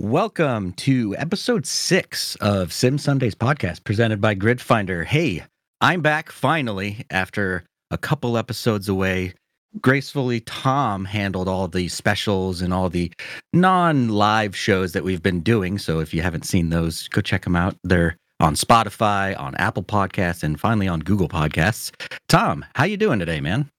Welcome to episode six of Sim Sundays podcast presented by Gridfinder. Hey, I'm back finally after a couple episodes away. Gracefully, Tom handled all the specials and all the non live shows that we've been doing. So if you haven't seen those, go check them out. They're on Spotify, on Apple Podcasts, and finally on Google Podcasts. Tom, how you doing today, man?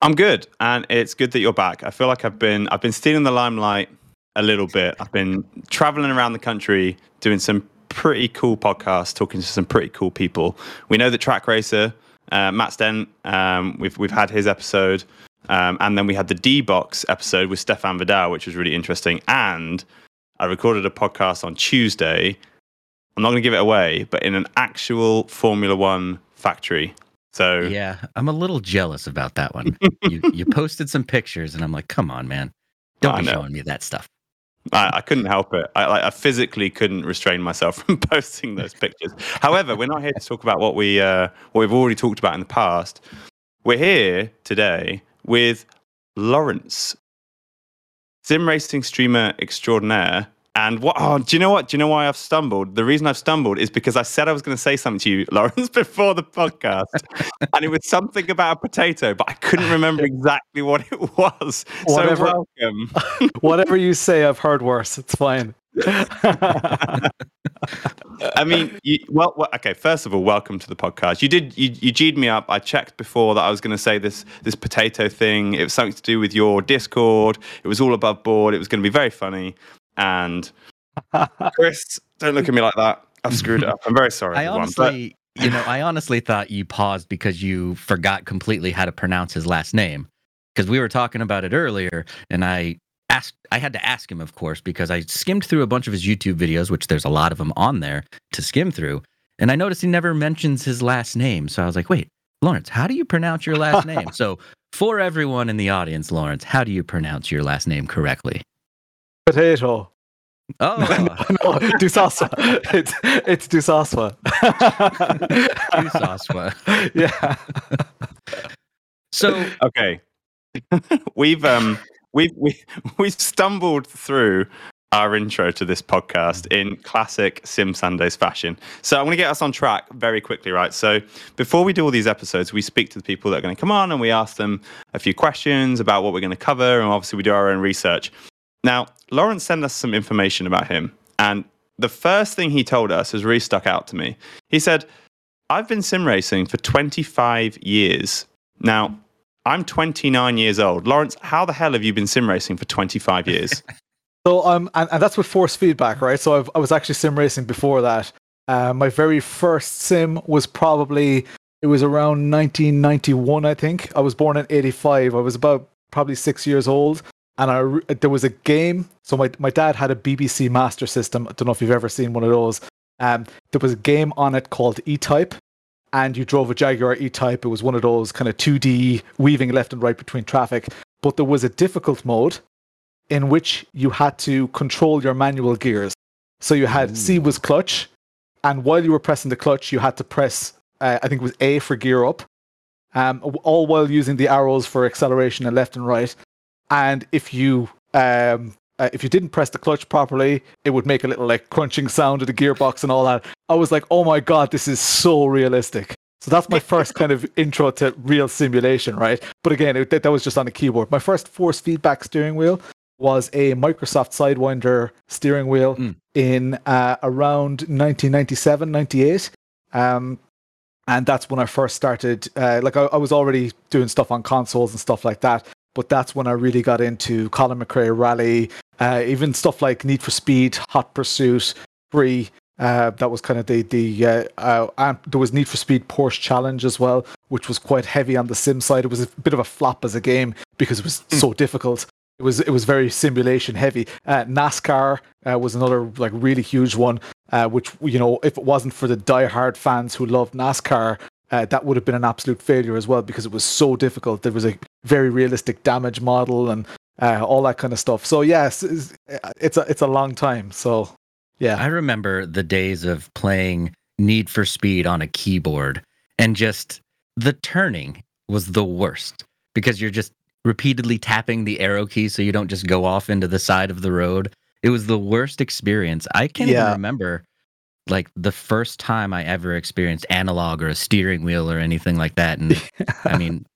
I'm good, and it's good that you're back. I feel like I've been I've been stealing the limelight a little bit. I've been traveling around the country doing some pretty cool podcasts, talking to some pretty cool people. We know that Track Racer, uh, Matt Stent, um, we've we've had his episode, um, and then we had the D Box episode with Stefan Vidal, which was really interesting. And I recorded a podcast on Tuesday. I'm not going to give it away, but in an actual Formula One factory. So yeah, I'm a little jealous about that one. you you posted some pictures, and I'm like, come on, man, don't be showing me that stuff. I, I, couldn't help it. I, I, physically couldn't restrain myself from posting those pictures. However, we're not here to talk about what we uh, what we've already talked about in the past. We're here today with Laurence, sim racing streamer extraordinaire, and what? Oh, do you know what? Do you know why I've stumbled? The reason I've stumbled is because I said I was going to say something to you, Laurence, before the podcast, and it was something about a potato, but I couldn't remember exactly what it was. Whatever, so welcome. whatever you say, I've heard worse. It's fine. I mean, you, well, well, okay. First of all, welcome to the podcast. You did you, you g'd me up. I checked before that I was going to say this this potato thing. It was something to do with your Discord. It was all above board. It was going to be very funny. And Chris, don't look at me like that. I've screwed it up. I'm very sorry. I everyone, honestly, but... you know, I honestly thought you paused because you forgot completely how to pronounce his last name. Because we were talking about it earlier, and I asked, I had to ask him, of course, because I skimmed through a bunch of his YouTube videos, which there's a lot of them on there to skim through, and I noticed he never mentions his last name. So I was like, wait, Laurence, how do you pronounce your last name? so for everyone in the audience, Laurence, how do you pronounce your last name correctly? Potato. Oh no, Dusoswa. It's it's Dusoswa. Dusoswa. Yeah. So okay, we've um we've we we've stumbled through our intro to this podcast in classic Sim Sundays fashion. So I'm going to get us on track very quickly, right? So before we do all these episodes, we speak to the people that are going to come on and we ask them a few questions about what we're going to cover, and obviously we do our own research. Now, Laurence sent us some information about him, and the first thing he told us has really stuck out to me. He said, I've been sim racing for 25 years. Now, I'm 29 years old. Laurence, how the hell have you been sim racing for 25 years? so, um, and, and that's with force feedback, right? So, I've, i was actually sim racing before that. Uh, my very first sim was probably, it was around 1991, I think. I was born in 85. I was about probably six years old and I, there was a game. So my, my dad had a BBC Master System. I don't know if you've ever seen one of those. Um, there was a game on it called E-Type, and you drove a Jaguar E-Type. It was one of those kind of 2D weaving left and right between traffic. But there was a difficult mode in which you had to control your manual gears. So you had. C was clutch, and while you were pressing the clutch, you had to press uh, I think it was A for gear up, um, all while using the arrows for acceleration and left and right and if you um, uh, if you didn't press the clutch properly, it would make a little like crunching sound of the gearbox and all that. I was like, oh my god, this is so realistic. So that's my first kind of intro to real simulation, right? But again, it, that was just on the keyboard. My first force feedback steering wheel was a Microsoft Sidewinder steering wheel mm. in uh, around 1997, 98. Um, and that's when I first started. Uh, like I, I was already doing stuff on consoles and stuff like that, but that's when I really got into Colin McRae Rally, uh, even stuff like Need for Speed, Hot Pursuit, Free. Uh, that was kind of the the uh, uh, and there was Need for Speed Porsche Challenge as well, which was quite heavy on the sim side. It was a bit of a flop as a game because it was mm. so difficult. It was it was very simulation heavy. Uh, NASCAR uh, was another like really huge one, uh, which you know if it wasn't for the die-hard fans who loved NASCAR, uh, that would have been an absolute failure as well because it was so difficult. There was a very realistic damage model and uh, all that kind of stuff. So yes, it's, it's a it's a long time. So yeah, I remember the days of playing Need for Speed on a keyboard and just the turning was the worst because you're just repeatedly tapping the arrow key so you don't just go off into the side of the road It was the worst experience. I can't Yeah. even remember like the first time I ever experienced analog or a steering wheel or anything like that. And I mean,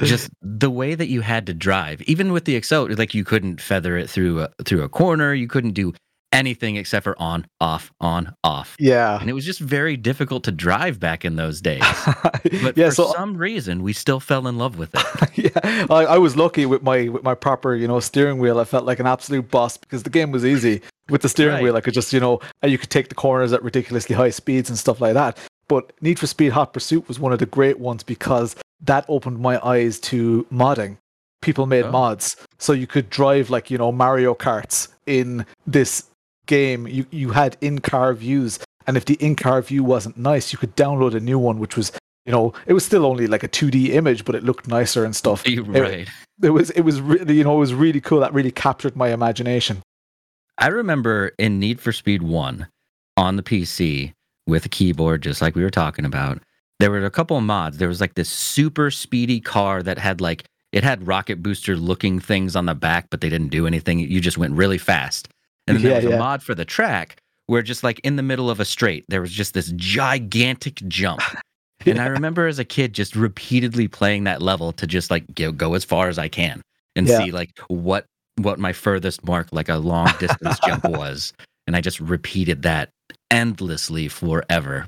just the way that you had to drive, even with the Excel, like you couldn't feather it through a, through a corner. You couldn't do anything except for on, off, on, off. yeah. And it was just very difficult to drive back in those days. But yeah, for so uh, some reason, we still fell in love with it. yeah, I, I was lucky with my with my proper you know steering wheel. I felt like an absolute boss because the game was easy with the steering Right. wheel. I could just you know uh, you could take the corners at ridiculously high speeds and stuff like that. But Need for Speed Hot Pursuit was one of the great ones because that opened my eyes to modding. People made Oh. mods, so you could drive like you know Mario Karts in this game. You you had in car views, and if the in car view wasn't nice, you could download a new one, which was you know it was still only like a 2D image, but it looked nicer and stuff. Right. It was it was really you know it was really cool. That really captured my imagination. I remember in Need for Speed 1 on the PC with a keyboard, just like we were talking about, there were a couple of mods. There was like this super speedy car that had like, it had rocket booster looking things on the back, but they didn't do anything. You just went really fast. And then there Yeah, was a mod for the track where just like in the middle of a straight, there was just this gigantic jump. And I remember as a kid just repeatedly playing that level to just like go, go as far as I can and Yeah. see like what what my furthest mark like a long distance jump was and I just repeated that endlessly forever.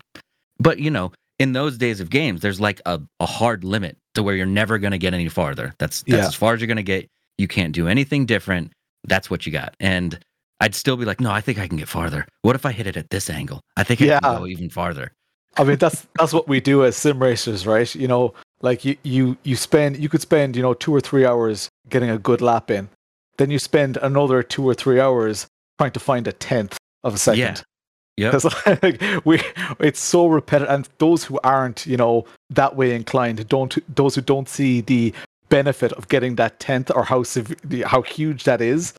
But you know, in those days of games there's like a, a hard limit to where you're never going to get any farther. That's that's Yeah. as far as you're going to get. You can't do anything different. That's what you got. And I'd still be like, "No, I think I can get farther. What if I hit it at this angle? I think I Yeah. can go even farther." I mean that's that's what we do as sim racers, right? You know, like you you you spend you could spend you know two or three hours getting a good lap in, then you spend another two or three hours trying to find a tenth of a second. Yeah. Because like, we, it's so repetitive, and those who aren't, you know, that way inclined, don't those who don't see the benefit of getting that tenth or how sev- the, how huge that is,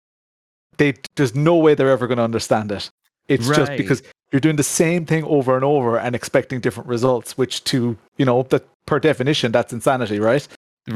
they there's no way they're ever going to understand it. It's just because you're doing the same thing over and over and expecting different results, which to you know that per definition that's insanity, right?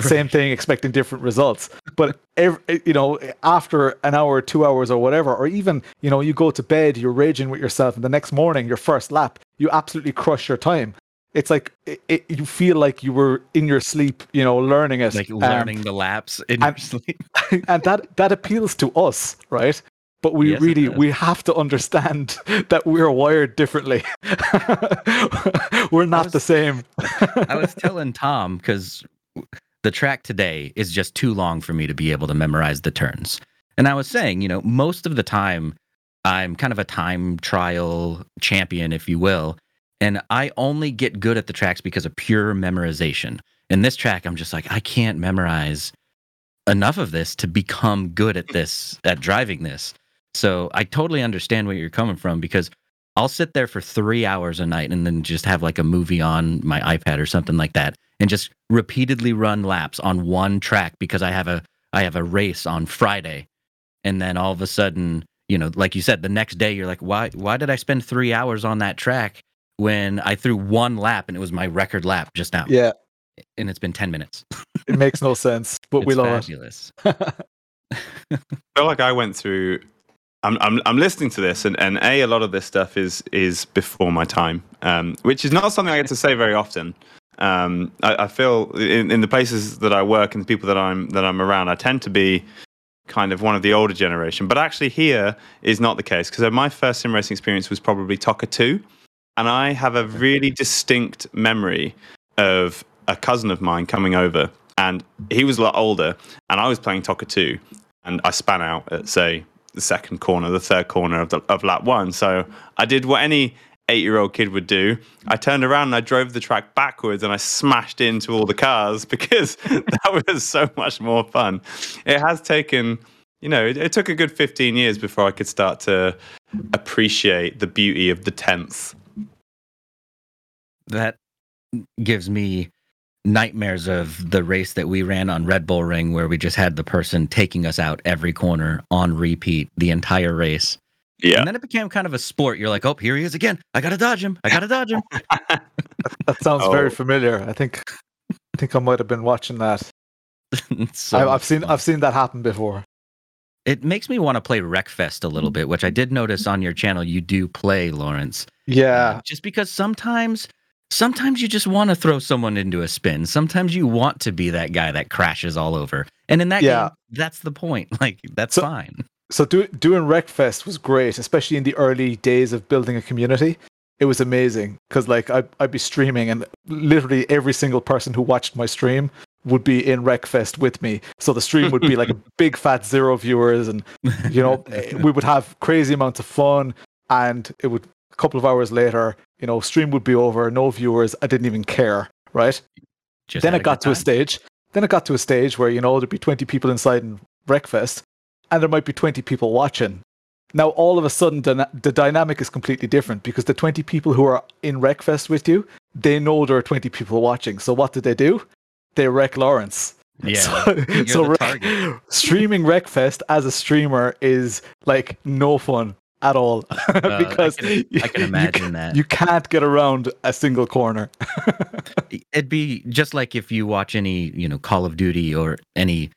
Same thing, expecting different results. But ev you know, after an hour, two hours, or whatever, or even you know, you go to bed, you're raging with yourself, and the next morning, your first lap, you absolutely crush your time. It's like it, it, you feel like you were in your sleep, you know, learning it, like Um, learning the laps in your and- sleep. and that that appeals to us, right? But we Yes, really we have to understand that we're wired differently. we're not was- the same. I was telling Tom because the track today is just too long for me to be able to memorize the turns. And I was saying, you know, most of the time I'm kind of a time trial champion, if you will. And I only get good at the tracks because of pure memorization. In this track, I'm just like, I can't memorize enough of this to become good at this, at driving this. So I totally understand where you're coming from because I'll sit there for three hours a night and then just have like a movie on my iPad or something like that and just repeatedly run laps on one track because I have a I have a race on Friday. And then all of a sudden, you know, like you said, the next day you're like, why why did I spend three hours on that track when I threw one lap and it was my record lap just now? Yeah, And it's been ten minutes. it makes no sense, but we It's love fabulous. it. I feel like I went through. I'm I'm I'm listening to this, and, and a a lot of this stuff is is before my time, um, which is not something I get to say very often. Um, I, I feel in, in the places that I work and the people that I'm that I'm around, I tend to be kind of one of the older generation. But actually, here is not the case because my first sim racing experience was probably TOCA Two, and I have a really distinct memory of a cousin of mine coming over, and he was a lot older, and I was playing TOCA Two, and I span out at say the second corner, the third corner of the, of lap one. So I did what any eight-year-old kid would do. I turned around and I drove the track backwards, and I smashed into all the cars because that was so much more fun. It has taken. You know, it, it took a good 15 years before I could start to appreciate the beauty of the tenth. That gives me nightmares of the race that we ran on Red Bull Ring, where we just had the person taking us out every corner on repeat the entire race. Yeah. And then it became kind of a sport. You're like, oh, here he is again. I gotta dodge him. I gotta dodge him. That sounds Oh. very familiar. I think I think I might have been watching that. so I, I've seen fun. I've seen that happen before. it makes me want to play Wreckfest a little bit, which I did notice on your channel you do play, Laurence. Yeah. Uh, just because sometimes sometimes you just want to throw someone into a spin. Sometimes you want to be that guy that crashes all over. And in that Yeah. game, that's the point. Like that's So- fine. So do, doing Wreckfest was great, especially in the early days of building a community. It was amazing because like I'd, I'd be streaming and literally every single person who watched my stream would be in Wreckfest with me. So the stream would be like a big fat zero viewers and you know we would have crazy amounts of fun and it would a couple of hours later you know stream would be over no viewers i didn't even care right? Just then it got to a stage then it got to a stage where you know there'd be 20 people inside in Wreckfest and there might be 20 people watching. Now all of a sudden the, the dynamic is completely different because the 20 people who are in Wreckfest with you they know there are 20 people watching. So what did they do? They wreck laurence. Yeah. so, so target. streaming Wreckfest as a streamer is like no fun at all Uh, because I can, I can you imagine that. you can't get around a single corner. It'd be just like if you watch any, you know, Call of Duty or any,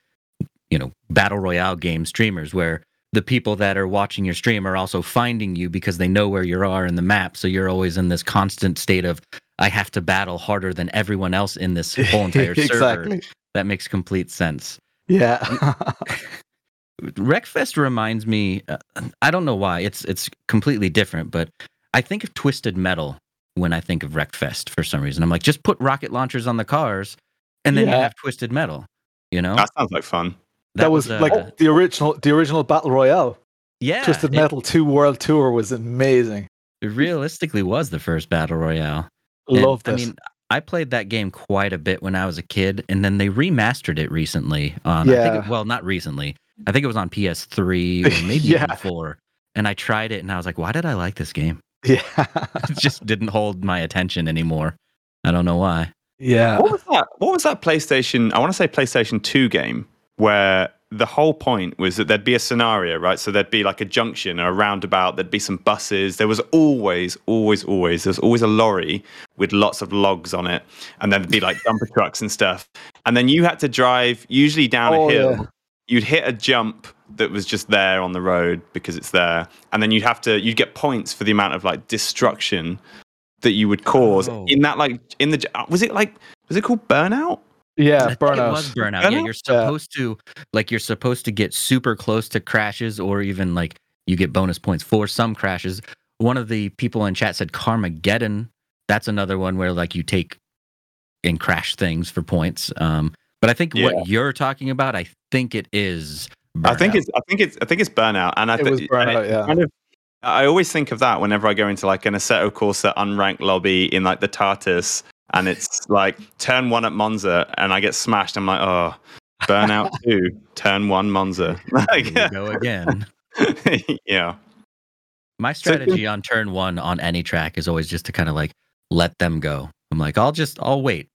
you know, battle royale game streamers where the people that are watching your stream are also finding you because they know where you are in the map. So you're always in this constant state of I have to battle harder than everyone else in this whole entire server. That makes complete sense. Yeah. Wreckfest reminds me. Uh, I don't know why. It's it's completely different, but I think of Twisted Metal when I think of Wreckfest for some reason. I'm like, just put rocket launchers on the cars, and then you have Twisted Metal. You know, That sounds like fun. that, was, uh, like the original the original battle royale. yeah, Twisted it- Metal 2 World Tour was amazing. It, realistically was the first battle royale. And, Loved it. I mean, I played that game quite a bit when I was a kid, and then they remastered it recently. On, I think Yeah. it, well, not recently. I think it was on PS3 or maybe Yeah. even four. And I tried it, and I was like, "Why did I like this game?" yeah. It just didn't hold my attention anymore. I don't know why. yeah. What was that? What was that PlayStation? I want to say PlayStation 2 game where the whole point was that there'd be a scenario, right? So there'd be like a junction or a roundabout, there'd be some buses. There was always, always, always, there's always a lorry with lots of logs on it. And then there'd be like dumper trucks and stuff. And then you had to drive usually down Oh, a hill. yeah. You'd hit a jump that was just there on the road because it's there. And then you'd have to you'd get points for the amount of like destruction that you would cause Oh. in that like in the was it like was it called burnout? Yeah, I burnout. It was burnout. Yeah, you're supposed to like you're supposed to get super close to crashes, or even like you get bonus points for some crashes. One of the people in chat said Carmageddon. That's another one where like you take and crash things for points. Um, but I think Yeah. what you're talking about, I think it is. I think it's I think it's I think it's burnout, and I It thi- was burnout, yeah. kind of. I always think of that whenever I go into like an Assetto Corsa unranked lobby in like the Tatuus, and it's like turn one at Monza, and I get smashed. I'm like, oh, burnout two, turn one Monza. like, Here go again. yeah, My So- strategy on turn one on any track is always just to kind of like let them go. I'm like, I'll just I'll wait,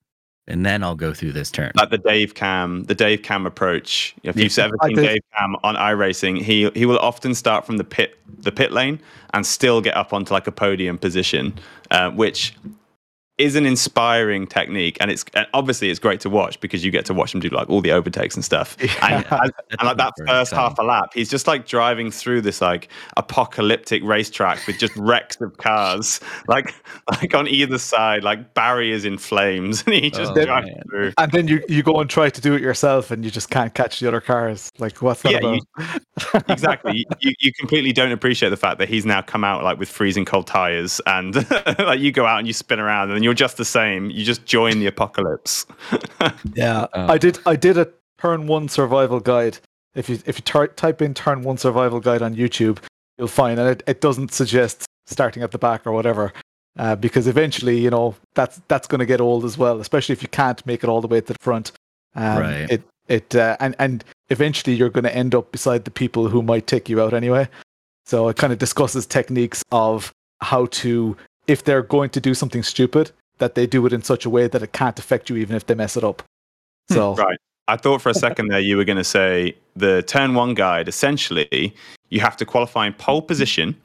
and then I'll go through this turn. like the Dave Cam, the Dave Cam approach. If you've ever seen Dave Cam on iRacing, he he will often start from the pit the pit lane and still get up onto like a podium position, uh, which is an inspiring technique, and it's and obviously it's great to watch because you get to watch him do like all the overtakes and stuff. And, Yeah. and, That's and like that first exciting. half a lap, he's just like driving through this like apocalyptic racetrack with just wrecks of cars, like like on either side, like barriers in flames, and he oh, just Oh, drives man. through. And then you, you go and try to do it yourself and you just can't catch the other cars. Like, what's that Yeah, about? you- exactly. You, you completely don't appreciate the fact that he's now come out like with freezing cold tires, and like you go out and you spin around, and you're just the same. You just join the apocalypse. Yeah, Oh. I did. I did a turn one survival guide. If you if you tar- type in turn one survival guide on YouTube, you'll find, and it, it doesn't suggest starting at the back or whatever, uh, because eventually, you know, that's that's going to get old as well, especially if you can't make it all the way to the front. Um, Right. It it uh, and and eventually you're going to end up beside the people who might take you out anyway. So it kind of discusses techniques of how to, if they're going to do something stupid, that they do it in such a way that it can't affect you even if they mess it up. So right. I thought for a second there you were going to say the turn one guide. Essentially, you have to qualify in pole position,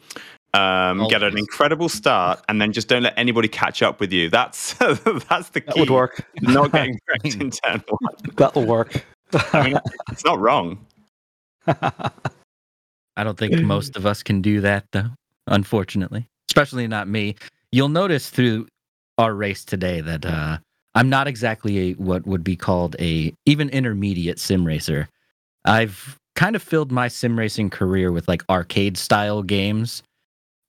um, get an incredible start, and then just don't let anybody catch up with you. That's that's the that key. would work. Not getting wrecked in turn one. That'll work. I mean, it's not wrong. I don't think most of us can do that though, unfortunately. Especially not me. You'll notice through our race today that uh, I'm not exactly a what would be called a even intermediate sim racer. I've kind of filled my sim racing career with like arcade style games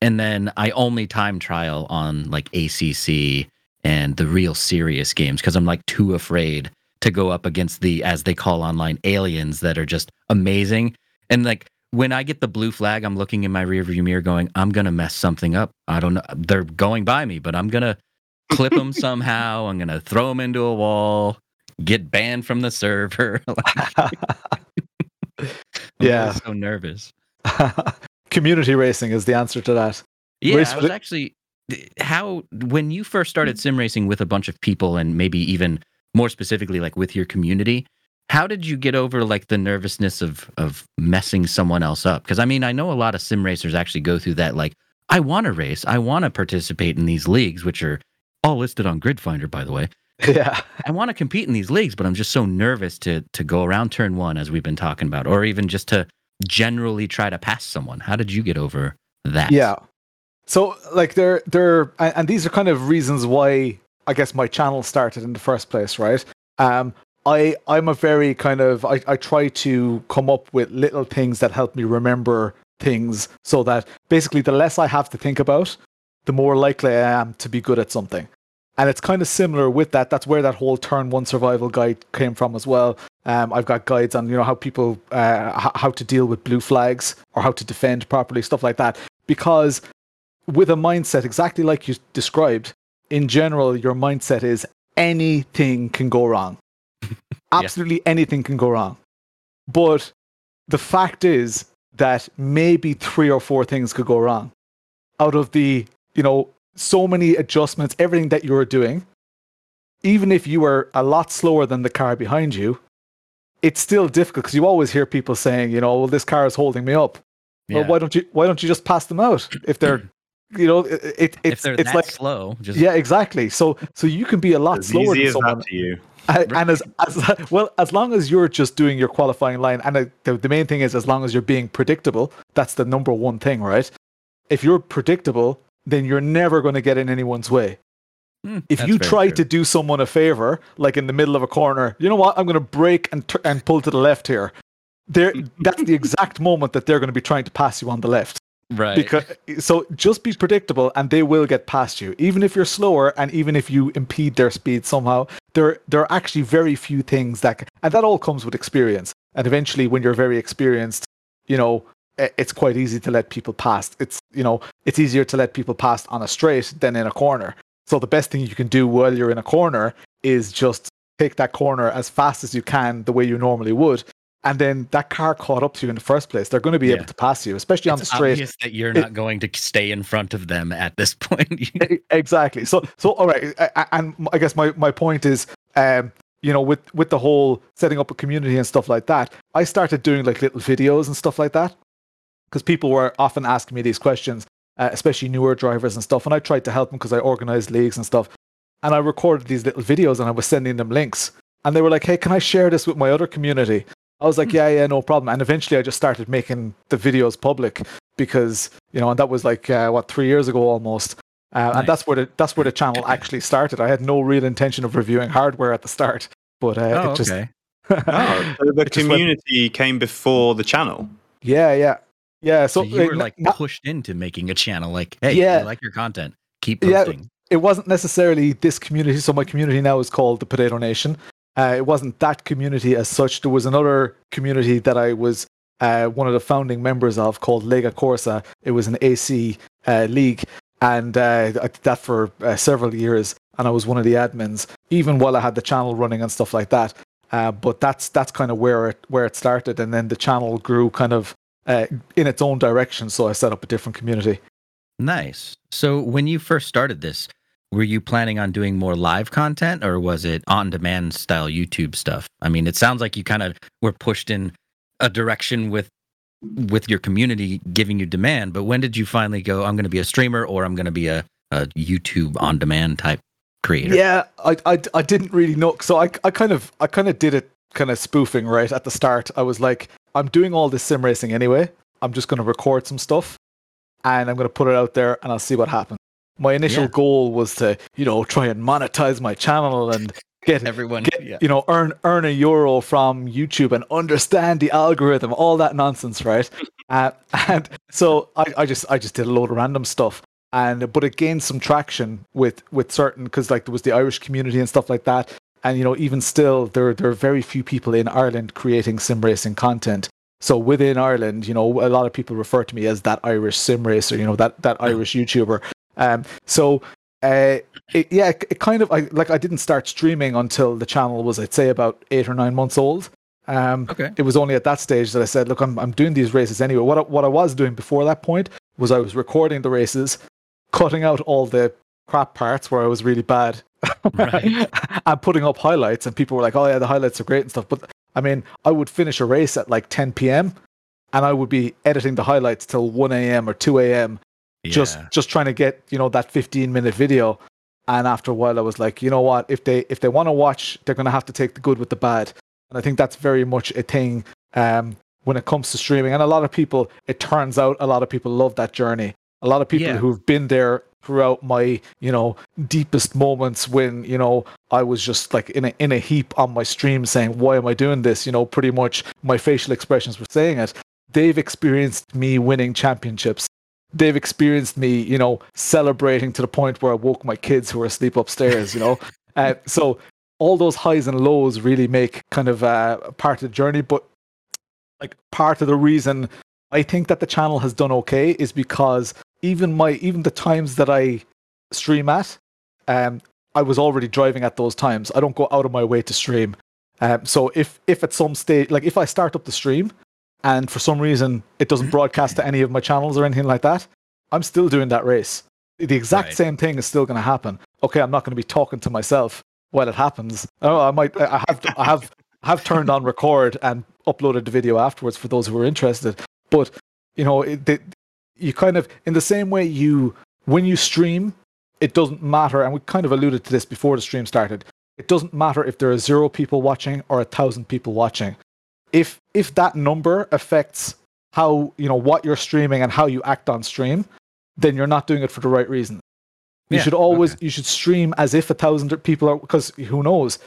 and then I only time trial on like ACC and the real serious games because I'm like too afraid to go up against the as they call online aliens that are just amazing. And like when I get the blue flag, I'm looking in my rearview mirror going, I'm gonna mess something up. I don't know. They're going by me, but I'm gonna clip them somehow. I'm gonna throw them into a wall, get banned from the server. yeah, so nervous. Community racing is the answer to that. Yeah, Race I was actually eh, how when you first started sim racing with a bunch of people and maybe even more specifically like with your community how did you get over like the nervousness of of messing someone else up? Because i mean i know a lot of sim racers actually go through that like i want to race. I want to participate in these leagues which are all listed on grid finder by the way. Yeah. I want to compete in these leagues but i'm just so nervous to to go around turn one as we've been talking about or even just to generally try to pass someone. How did you get over that? Yeah. So like there there and these are kind of reasons why I guess my channel started in the first place, right? Um I I'm a very kind of I, I try to come up with little things that help me remember things so that basically the less I have to think about, the more likely I am to be good at something. And it's kind of similar with that. That's where that whole turn one survival guide came from as well. Um, I've got guides on you know how people uh, how to deal with blue flags or how to defend properly, stuff like that. Because with a mindset exactly like you described, in general, your mindset is anything can go wrong. Absolutely yeah. anything can go wrong. But the fact is that maybe three or four things could go wrong out of the, you know, so many adjustments, everything that you're doing. Even if you were a lot slower than the car behind you, it's still difficult because you always hear people saying, you know, well, this car is holding me up. Yeah. Well, why don't you why don't you just pass them out if they're you know, it, it it's it's like slow. Just... Yeah, exactly. So so you can be a lot as slower easy than as someone. That to you. And, as, as well as long as you're just doing your qualifying line, and the, the main thing is as long as you're being predictable, that's the number one thing, right? If you're predictable, then you're never going to get in anyone's way. Mm, if you try true. to do someone a favor, like in the middle of a corner, you know what? I'm going to brake and t- and pull to the left here. There, that's the exact moment that they're going to be trying to pass you on the left. Right. Because so just be predictable and they will get past you. Even if you're slower and even if you impede their speed somehow, there there are actually very few things that and that all comes with experience. And eventually when you're very experienced, you know, it's quite easy to let people pass. It's you know, it's easier to let people pass on a straight than in a corner. So the best thing you can do while you're in a corner is just take that corner as fast as you can the way you normally would and then that car caught up to you in the first place, they're going to be yeah. able to pass you, especially it's on the straight. Obvious that you're not going to stay in front of them at this point. exactly. So, so all right, and I guess my my point is, um, you know, with with the whole setting up a community and stuff like that, I started doing like little videos and stuff like that because people were often asking me these questions, uh, especially newer drivers and stuff, and I tried to help them because I organized leagues and stuff, and I recorded these little videos and I was sending them links. And they were like, "Hey, can I share this with my other community?" I was like, yeah, yeah, no problem. And eventually I just started making the videos public because, you know, and that was like, uh, what, three years ago almost. Uh, nice. And that's where the, that's where the channel actually started. I had no real intention of reviewing hardware at the start, but uh, oh, it just. Okay. oh, so the community went... came before the channel. Yeah, yeah. Yeah, so, so you were like not, pushed into making a channel. Like, hey, yeah, I like your content. Keep posting. Yeah, it wasn't necessarily this community. So my community now is called the Potato Nation, uh, it wasn't that community as such. There was another community that I was uh, one of the founding members of called Lega Corsa. It was an AC uh, league, and uh, I did that for uh, several years. And I was one of the admins, even while I had the channel running and stuff like that. Uh, but that's that's kind of where it where it started, and then the channel grew kind of in its own direction. So I set up a different community. Nice. So when you first started this, were you planning on doing more live content or was it on demand style YouTube stuff? I mean, it sounds like you kind of were pushed in a direction with with your community giving you demand, but when did you finally go I'm going to be a streamer or I'm going to be a, a YouTube on demand type creator? Yeah, I, I I didn't really know. So I I kind of I kind of did it kind of spoofing right at the start. I was like I'm doing all this sim racing anyway. I'm just going to record some stuff and I'm going to put it out there and I'll see what happens. My initial Yeah. goal was to, you know, try and monetize my channel and get Everyone, get, yeah. you know earn earn a euro from YouTube and understand the algorithm, all that nonsense, right? uh, and so I, I just I just did a load of random stuff, and but it gained some traction with with certain because like there was the Irish community and stuff like that, and you know even still there there are very few people in Ireland creating sim racing content. So within Ireland, you know, a lot of people refer to me as that Irish sim racer, you know, that that Irish YouTuber. Um, so uh, it, yeah, it, it kind of I like I didn't start streaming until the channel was I'd say about eight or nine months old. Um, Okay. it was only at that stage that I said, look, I'm I'm doing these races anyway. What I, what I was doing before that point was I was recording the races, cutting out all the crap parts where I was really bad, Right. and putting up highlights. And people were like, oh yeah, the highlights are great and stuff. But I mean, I would finish a race at like 10 p.m. and I would be editing the highlights till 1 a.m. or 2 a.m Yeah. just trying to get you know that 15 minute video. And after a while i was like you know what? If they if they want to watch they're going to have to take the good with the bad. And i think that's very much a thing um when it comes to streaming. And a lot of people it turns out a lot of people love that journey. A lot of people Yeah. who've been there throughout my you know deepest moments when you know i was just like in a in a heap on my stream saying why am i doing this? You know pretty much my facial expressions were saying it. They've experienced me winning championships they've experienced me, you know, celebrating to the point where I woke my kids who were asleep upstairs, you know. uh, so all those highs and lows really make kind of uh, part of the journey. But like part of the reason I think that the channel has done okay is because even my even the times that I stream at, um, I was already driving at those times. I don't go out of my way to stream. Um, so if if at some stage, like if I start up the stream and for some reason it doesn't broadcast to any of my channels or anything like that, I'm still doing that race. The exact Right. same thing is still going to happen. Okay, I'm not going to be talking to myself while it happens. Oh, I might. I have. I have. I have turned on record and uploaded the video afterwards for those who are interested. But you know, it, the, you kind of in the same way you when you stream, it doesn't matter. And we kind of alluded to this before the stream started. It doesn't matter if there are zero people watching or a thousand people watching if if that number affects how you know what you're streaming and how you act on stream then you're not doing it for the right reason. You Yeah, should always you should stream as if a thousand people are because who knows?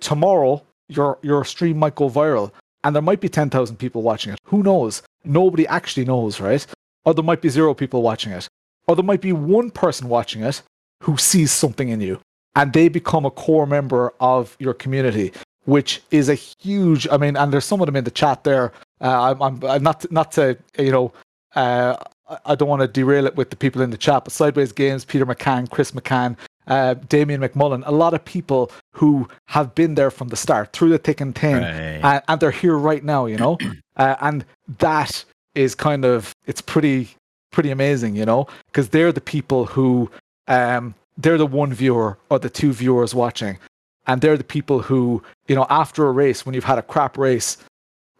Tomorrow your your stream might go viral and there might be 10,000 people watching it. Who knows? Nobody actually knows right? Or there might be zero people watching it. Or there might be one person watching it who sees something in you and they become a core member of your community which is a huge. I mean, and there's some of them in the chat there. Uh, I'm, I'm, I'm not not to you know. Uh, I- I don't want to derail it with the people in the chat, but Sideways Games, Peter McCann, Chris McCann, uh, Damien McMullen, a lot of people who have been there from the start, through the thick and thin, Right. and, and they're here right now, you know, uh, and that is kind of it's pretty pretty amazing, you know, because they're the people who um, they're the one viewer or the two viewers watching, and they're the people who you know after a race when you've had a crap race,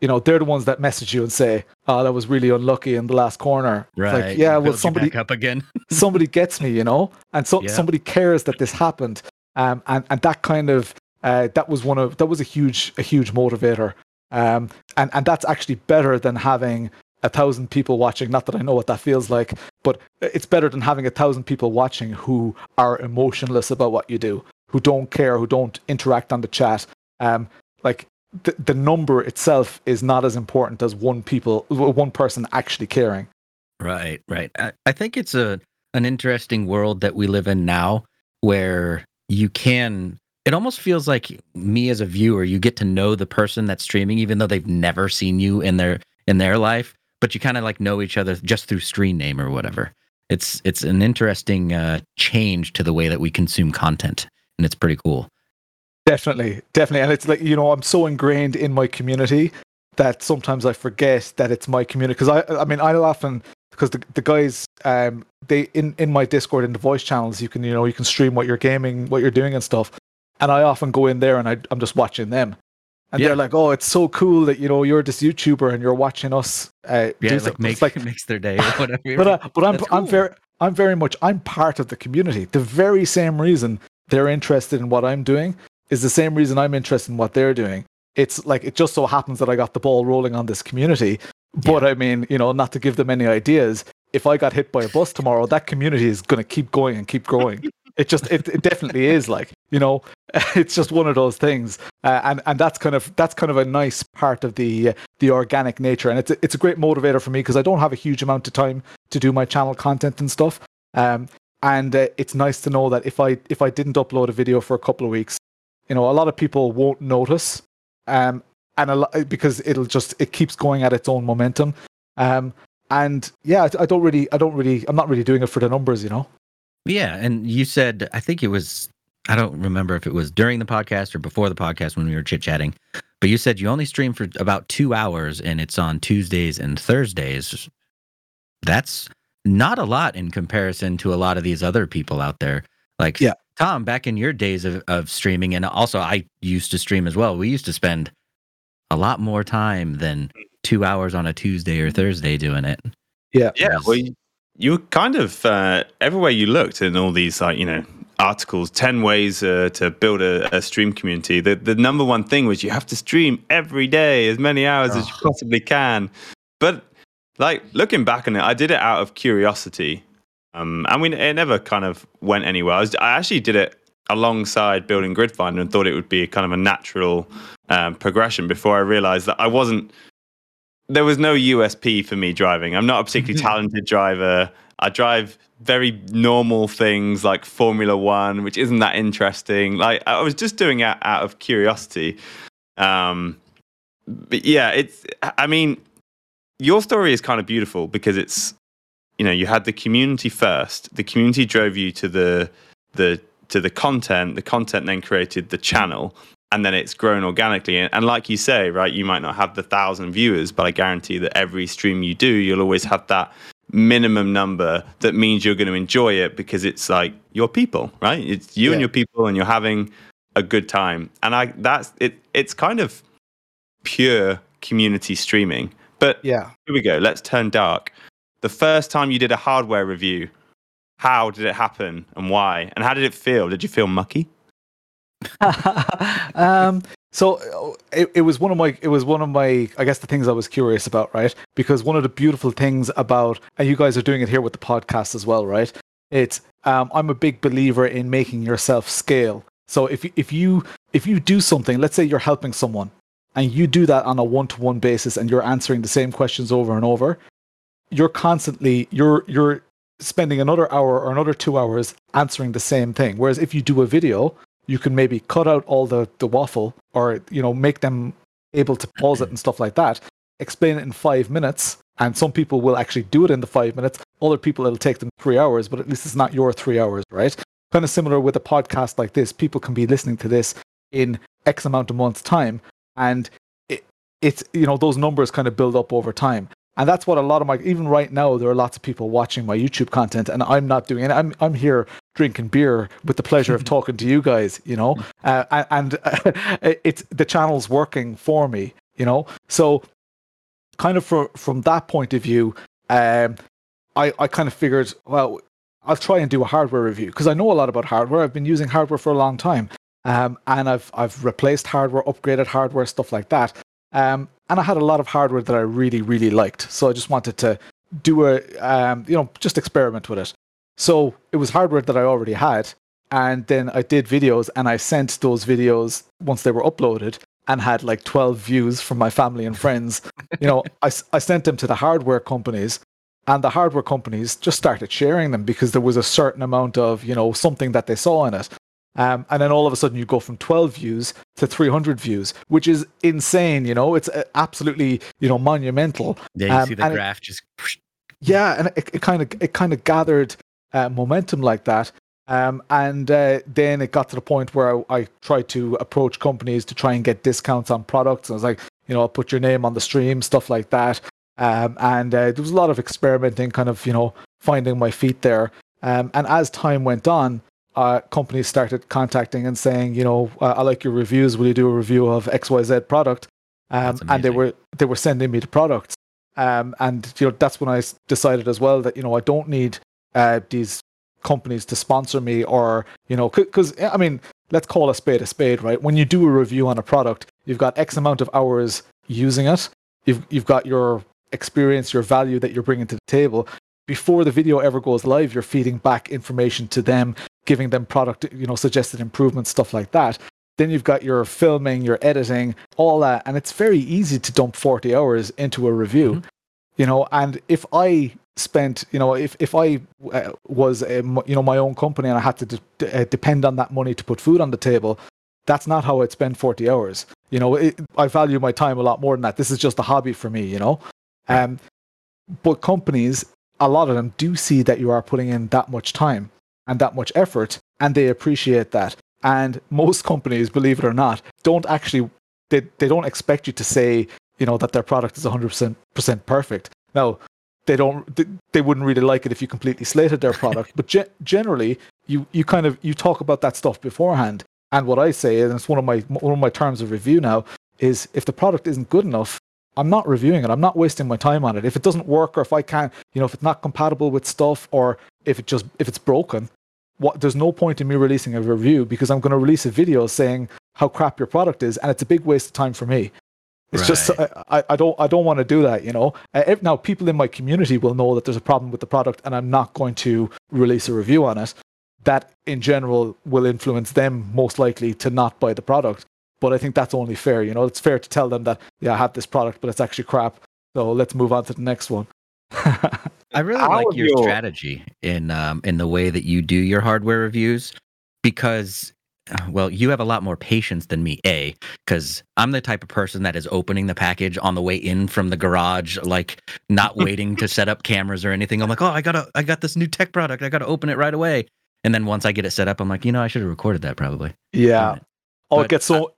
you know they're the ones that message you and say, "Oh, that was really unlucky in the last corner." It's right. like, yeah, well, somebody up again. somebody gets me, you know, and so Yeah. somebody cares that this happened, um, and and that kind of uh, that was one of that was a huge a huge motivator, um, and and that's actually better than having a thousand people watching. Not that I know what that feels like, but it's better than having a thousand people watching who are emotionless about what you do, who don't care, who don't interact on the chat. Um, like the the number itself is not as important as one people one person actually caring. Right, right. I, I think it's a an interesting world that we live in now where you can it almost feels like me as a viewer, you get to know the person that's streaming even though they've never seen you in their in their life, but you kind of like know each other just through screen name or whatever. It's it's an interesting uh, change to the way that we consume content and it's pretty cool. Definitely, definitely. And it's like, you know, I'm so ingrained in my community that sometimes I forget that it's my community. Because I, I mean, I'll often, because the, the guys, um, they, in, in my Discord, in the voice channels, you can, you know, you can stream what you're gaming, what you're doing and stuff. And I often go in there and I, I'm just watching them. And Yeah. they're like, oh, it's so cool that, you know, you're this YouTuber and you're watching us. Uh, Yeah, do it, something." like make, like, makes their day or whatever. but uh, but I'm That's I'm very I'm very much I'm part of the community. The very same reason they're interested in what I'm doing is the same reason I'm interested in what they're doing. It's like it just so happens that I got the ball rolling on this community, But I mean, you know, not to give them any ideas, if I got hit by a bus tomorrow, that community is going to keep going and keep growing. it just, it, it definitely is like, you know, it's just one of those things, uh, and and that's kind of that's kind of a nice part of the uh, the organic nature, and it's a, it's a great motivator for me because I don't have a huge amount of time to do my channel content and stuff. Um, and uh, it's nice to know that if I if I didn't upload a video for a couple of weeks, you know, a lot of people won't notice, um, and a lot, because it'll just it keeps going at its own momentum. Um, and yeah, I, I don't really, I don't really, I'm not really doing it for the numbers, you know. Yeah, and you said I think it was I don't remember if it was during the podcast or before the podcast when we were chit chatting, but you said you only stream for about two hours and it's on Tuesdays and Thursdays. That's not a lot in comparison to a lot of these other people out there. Like yeah. Tom, back in your days of, of streaming, and also I used to stream as well. We used to spend a lot more time than two hours on a Tuesday or Thursday doing it. Yeah. Yeah. Well, you, you were kind of uh, everywhere you looked in all these, like, you know, articles 10 ways uh, to build a, a, stream community the, the number one thing was you have to stream every day as many hours oh. as you possibly can but like looking back on it i did it out of curiosity um, and we, it never kind of went anywhere I, was, I actually did it alongside building gridfinder and thought it would be kind of a natural um, progression before i realized that i wasn't there was no usp for me driving i'm not a particularly talented driver I drive very normal things like Formula One, which isn't that interesting. Like I was just doing it out of curiosity. Um, but yeah, it's. I mean, your story is kind of beautiful because it's. You know, you had the community first. The community drove you to the the to the content. The content then created the channel, and then it's grown organically. And, and like you say, right, you might not have the thousand viewers, but I guarantee that every stream you do, you'll always have that minimum number that means you're going to enjoy it because it's like your people, right? It's you yeah. and your people, and you're having a good time. And I that's it. It's kind of pure community streaming. But yeah, here we go. Let's turn dark. The first time you did a hardware review, how did it happen and why? And how did it feel? Did you feel mucky? um, so it, it was one of my it was one of my I guess the things I was curious about, right? Because one of the beautiful things about and you guys are doing it here with the podcast as well, right? It's um, I'm a big believer in making yourself scale. So if if you if you do something, let's say you're helping someone, and you do that on a one to one basis, and you're answering the same questions over and over, you're constantly you're you're spending another hour or another two hours answering the same thing. Whereas if you do a video, you can maybe cut out all the, the waffle or you know make them able to pause it and stuff like that explain it in five minutes and some people will actually do it in the five minutes. Other people it'll take them three hours but at least it's not your three hours right? Kind of similar with a podcast like this. People can be listening to this in x amount of months time and it, it's you know those numbers kind of build up over time and that's what a lot of my even right now there are lots of people watching my youtube content and i'm not doing it. I'm, I'm here drinking beer with the pleasure of talking to you guys you know? Uh, and uh, it's the channel's working for me you know? So kind of for, from that point of view um, I, I kind of figured well i'll try and do a hardware review because i know a lot about hardware. I've been using hardware for a long time. Um, and i've i've replaced hardware upgraded hardware stuff like that um, and I had a lot of hardware that I really, really liked. So I just wanted to do a, um, you know, just experiment with it. So it was hardware that I already had. And then I did videos and I sent those videos once they were uploaded and had like 12 views from my family and friends. you know, I, I sent them to the hardware companies and the hardware companies just started sharing them because there was a certain amount of, you know, something that they saw in it. Um, and then all of a sudden you go from 12 views to 300 views, which is insane. You know, it's uh, absolutely, you know, monumental. Yeah, you um, see the graph it, just. Yeah, and it kind of it kind of gathered uh, momentum like that. Um, and uh, then it got to the point where I, I, tried to approach companies to try and get discounts on products. And I was like, you know, I'll put your name on the stream, stuff like that. Um, and uh, there was a lot of experimenting, kind of, you know, finding my feet there. Um, and as time went on, uh, companies started contacting and saying, you know, uh, I like your reviews. Will you do a review of X Y Z product? Um, and they were they were sending me the products. Um, and you know that's when I decided as well that you know I don't need uh, these companies to sponsor me or you know because I mean let's call a spade a spade, right? When you do a review on a product, you've got X amount of hours using it. You've you've got your experience, your value that you're bringing to the table. Before the video ever goes live, you're feeding back information to them, giving them product, you know, suggested improvements, stuff like that. Then you've got your filming, your editing, all that, and it's very easy to dump 40 hours into a review. Mm-hmm. You know, and if I spent, you know, if if I uh, was, a, you know, my own company and I had to de- uh, depend on that money to put food on the table, that's not how I'd spend 40 hours. You know, it, I value my time a lot more than that. This is just a hobby for me, you know. Um, but companies, a lot of them do see that you are putting in that much time and that much effort, and they appreciate that. And most companies, believe it or not, don't actually they, they don't expect you to say, you know, that their product is 100% perfect. Now, they don't they, they wouldn't really like it if you completely slated their product, but ge- generally you you kind of you talk about that stuff beforehand. And what I say, and it's one of my one of my terms of review now, is if the product isn't good enough, I'm not reviewing it. I'm not wasting my time on it. If it doesn't work, or if I can't, you know, if it's not compatible with stuff, or if it just if it's broken, what there's no point in me releasing a review because I'm going to release a video saying how crap your product is, and it's a big waste of time for me. It's right. just I, I don't I don't want to do that, you know. Uh, if, now people in my community will know that there's a problem with the product, and I'm not going to release a review on it that in general will influence them most likely to not buy the product. But I think that's only fair. You know, it's fair to tell them that, yeah, I have this product, but it's actually crap. So let's move on to the next one. I really How like your, your strategy in um, in the way that you do your hardware reviews because uh, well, you have a lot more patience than me, A, because I'm the type of person that is opening the package on the way in from the garage, like not waiting to set up cameras or anything. I'm like, oh, I gotta, I got this new tech product. I gotta open it right away. And then once I get it set up, I'm like, you know, I should have recorded that probably. Yeah. Oh, it gets so.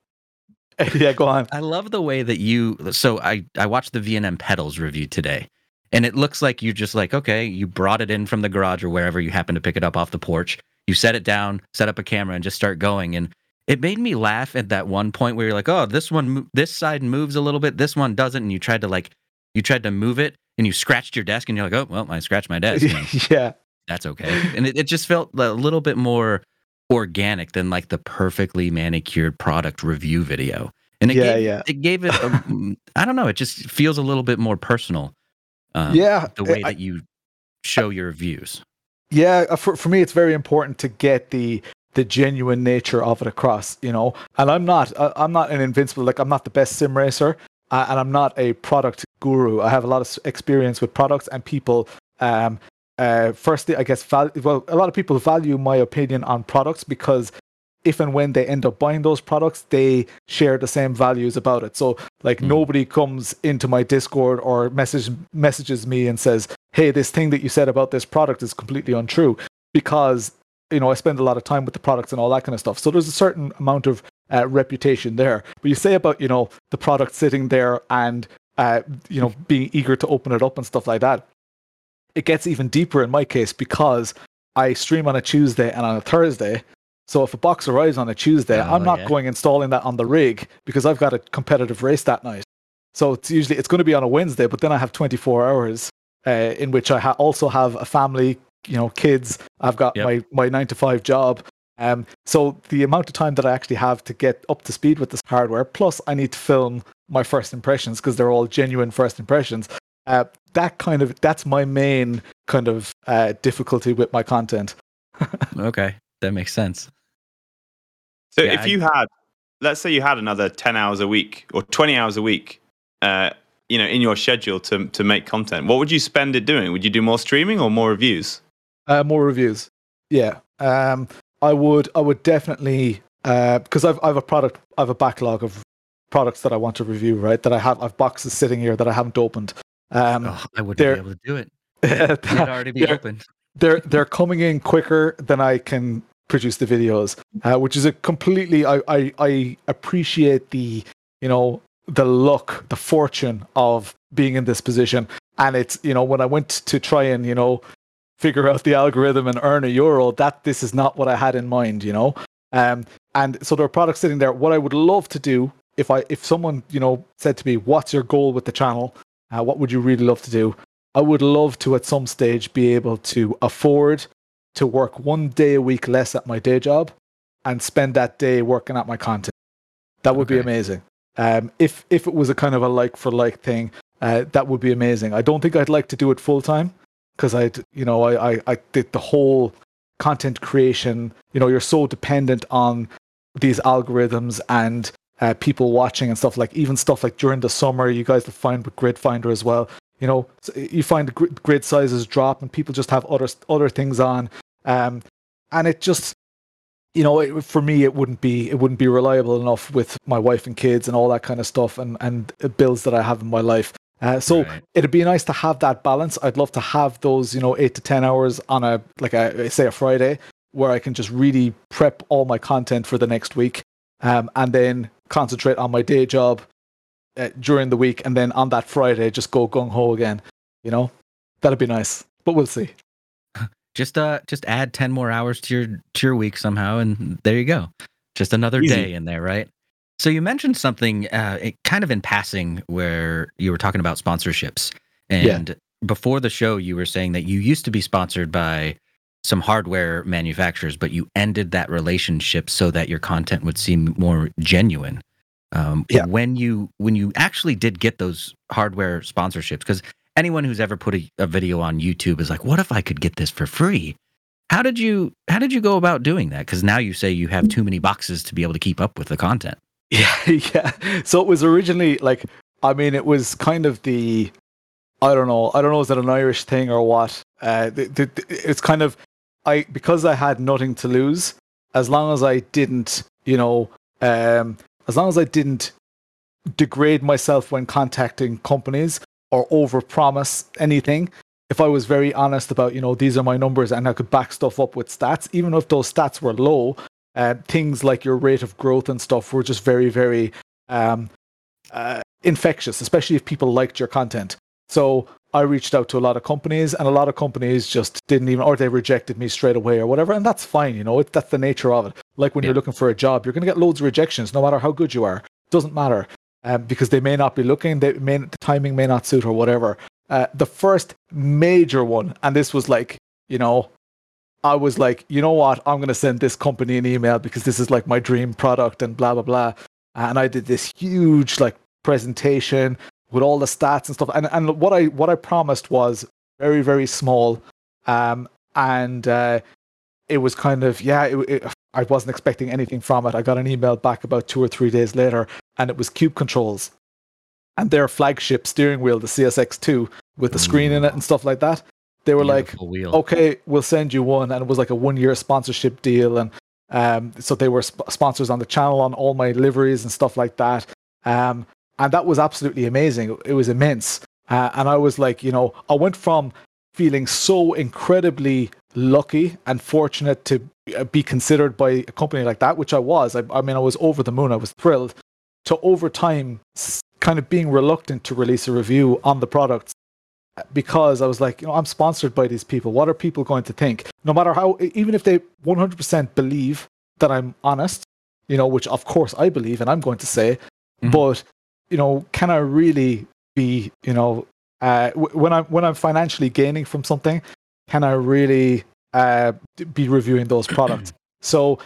Yeah, go on. I love the way that you. So I I watched the VNM pedals review today, and it looks like you're just like okay, you brought it in from the garage or wherever you happen to pick it up off the porch. You set it down, set up a camera, and just start going. And it made me laugh at that one point where you're like, oh, this one, this side moves a little bit, this one doesn't, and you tried to like, you tried to move it, and you scratched your desk, and you're like, oh, well, I scratched my desk. yeah that's okay. And it, it just felt a little bit more organic than like the perfectly manicured product review video. And it yeah, gave, yeah. it gave it, a, I don't know, it just feels a little bit more personal. Um, yeah. The way I, that you show your views. Yeah. Uh, for, for me, it's very important to get the, the genuine nature of it across, you know, and I'm not, uh, I'm not an invincible, like I'm not the best sim racer uh, and I'm not a product guru. I have a lot of experience with products and people um, uh, firstly, I guess, val- well, a lot of people value my opinion on products because if and when they end up buying those products, they share the same values about it. So, like, mm. nobody comes into my Discord or message messages me and says, "Hey, this thing that you said about this product is completely untrue," because you know I spend a lot of time with the products and all that kind of stuff. So there's a certain amount of uh, reputation there. But you say about you know the product sitting there and uh, you know being eager to open it up and stuff like that it gets even deeper in my case because I stream on a Tuesday and on a Thursday. So if a box arrives on a Tuesday, oh, I'm not yeah. going installing that on the rig because I've got a competitive race that night. So it's usually it's going to be on a Wednesday, but then I have 24 hours uh, in which I ha- also have a family, you know, kids. I've got yep. my my nine to five job. Um, so the amount of time that I actually have to get up to speed with this hardware, plus I need to film my first impressions because they're all genuine first impressions. Uh, that kind of that's my main kind of uh, difficulty with my content. okay, that makes sense. So yeah, if I... you had, let's say you had another ten hours a week or twenty hours a week, uh, you know, in your schedule to to make content, what would you spend it doing? Would you do more streaming or more reviews? Uh, more reviews. Yeah, um, I would. I would definitely because uh, I've I've a product. I have a backlog of products that I want to review. Right, that I have. I've boxes sitting here that I haven't opened. Um, oh, I wouldn't be able to do it. It'd already be they're, open. They're they're coming in quicker than I can produce the videos, uh, which is a completely. I, I I appreciate the you know the luck, the fortune of being in this position, and it's you know when I went to try and you know figure out the algorithm and earn a euro, that this is not what I had in mind, you know. Um, and so there are products sitting there. What I would love to do if I if someone you know said to me, "What's your goal with the channel?" Uh, what would you really love to do? I would love to, at some stage, be able to afford to work one day a week less at my day job and spend that day working at my content. That would okay. be amazing. Um, if if it was a kind of a like for like thing, uh, that would be amazing. I don't think I'd like to do it full time because I'd, you know, I, I, I did the whole content creation. You know, you're so dependent on these algorithms and uh, people watching and stuff like even stuff like during the summer, you guys will find with Grid Finder as well. You know, you find the grid sizes drop and people just have other other things on, um, and it just you know, it, for me, it wouldn't be it wouldn't be reliable enough with my wife and kids and all that kind of stuff and and bills that I have in my life. Uh, so right. it'd be nice to have that balance. I'd love to have those, you know, eight to ten hours on a like a say a Friday where I can just really prep all my content for the next week, um, and then concentrate on my day job uh, during the week, and then on that Friday just go gung ho again. You know, that'd be nice, but we'll see. Just uh, just add ten more hours to your to your week somehow, and there you go. Just another Easy. day in there, right? So you mentioned something uh, it, kind of in passing where you were talking about sponsorships, and yeah. before the show, you were saying that you used to be sponsored by some hardware manufacturers, but you ended that relationship so that your content would seem more genuine. Um, yeah. When you when you actually did get those hardware sponsorships, because anyone who's ever put a, a video on YouTube is like, what if I could get this for free? How did you how did you go about doing that? Because now you say you have too many boxes to be able to keep up with the content. Yeah, yeah. So it was originally like, I mean, it was kind of the, I don't know, I don't know, is that an Irish thing or what? Uh, the, the, it's kind of, I because I had nothing to lose, as long as I didn't, you know, um, as long as I didn't degrade myself when contacting companies, or overpromise anything. If I was very honest about, you know, these are my numbers and I could back stuff up with stats, even if those stats were low, uh, things like your rate of growth and stuff were just very, very um, uh, infectious, especially if people liked your content. So I reached out to a lot of companies, and a lot of companies just didn't even, or they rejected me straight away, or whatever. And that's fine, you know, it, that's the nature of it. Like when yeah. you're looking for a job, you're going to get loads of rejections, no matter how good you are. Doesn't matter um, because they may not be looking, they may, the timing may not suit or whatever. Uh, the first major one, and this was like, you know, I was like, you know what, I'm going to send this company an email because this is like my dream product and blah, blah, blah. And I did this huge like presentation with all the stats and stuff. And, and what I, what I promised was very, very small. Um, and, uh, it was kind of, yeah, it, it, I wasn't expecting anything from it. I got an email back about two or three days later, and it was Cube Controls and their flagship steering wheel, the CSX2, with the screen in it and stuff like that. They were Beautiful like, wheel. "Okay, we'll send you one," and it was like a one-year sponsorship deal, and um, so they were sp- sponsors on the channel on all my liveries and stuff like that. Um, and that was absolutely amazing. It was immense, uh, and I was like, you know, I went from feeling so incredibly lucky and fortunate to uh, be considered by a company like that, which I was. I, I mean, I was over the moon. I was thrilled. To over time, kind of being reluctant to release a review on the products because I was like, you know, I'm sponsored by these people. What are people going to think? No matter how, even if they 100% believe that I'm honest, you know, which of course I believe and I'm going to say, mm-hmm. but you know, can I really be, you know, uh, when I'm when I'm financially gaining from something, can I really uh, be reviewing those products? so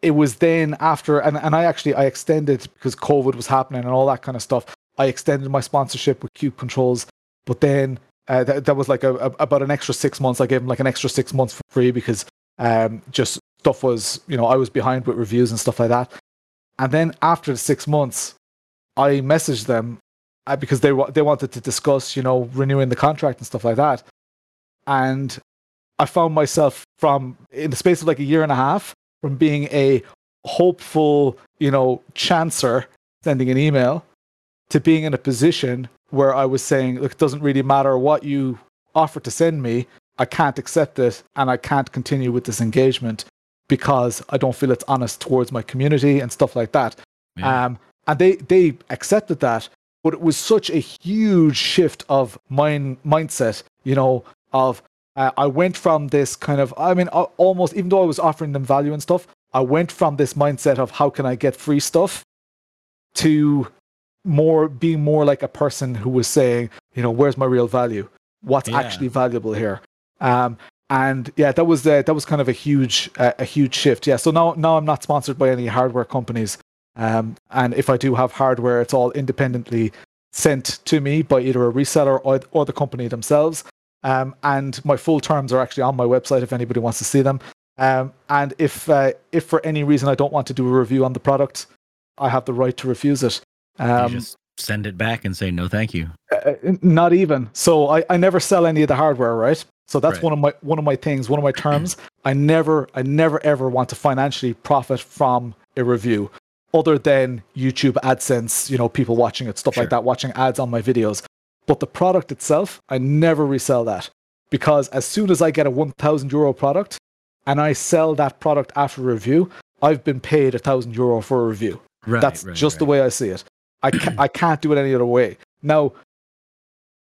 it was then after, and, and I actually I extended because COVID was happening and all that kind of stuff. I extended my sponsorship with Cube Controls, but then uh, that, that was like a, a, about an extra six months. I gave them like an extra six months for free because um, just stuff was, you know, I was behind with reviews and stuff like that. And then after the six months, I messaged them uh, because they they wanted to discuss, you know, renewing the contract and stuff like that. And I found myself from in the space of like a year and a half from being a hopeful, you know, chancer sending an email to being in a position where I was saying, look, it doesn't really matter what you offer to send me, I can't accept it and I can't continue with this engagement because I don't feel it's honest towards my community and stuff like that. Yeah. Um, and they they accepted that but it was such a huge shift of mind mindset, you know, of uh, I went from this kind of, I mean, almost, even though I was offering them value and stuff, I went from this mindset of how can I get free stuff to more being more like a person who was saying, you know, where's my real value? What's yeah. actually valuable here? Um, and yeah, that was uh, that was kind of a huge uh, a huge shift. Yeah, so now now I'm not sponsored by any hardware companies. Um, and if I do have hardware, it's all independently sent to me by either a reseller or, or the company themselves. Um, and my full terms are actually on my website if anybody wants to see them. Um, and if uh, if for any reason I don't want to do a review on the product, I have the right to refuse it. Um, just send it back and say no, thank you. Uh, uh, not even. So I, I never sell any of the hardware, right? So that's right. one of my one of my things, one of my terms. I never I never ever want to financially profit from a review other than YouTube AdSense, you know, people watching it, stuff sure. like that, watching ads on my videos. But the product itself, I never resell that because as soon as I get a 1000 euro product and I sell that product after review, I've been paid a thousand euro for a review. Right, That's right, just right. the way I see it. I can't, I can't do it any other way. Now,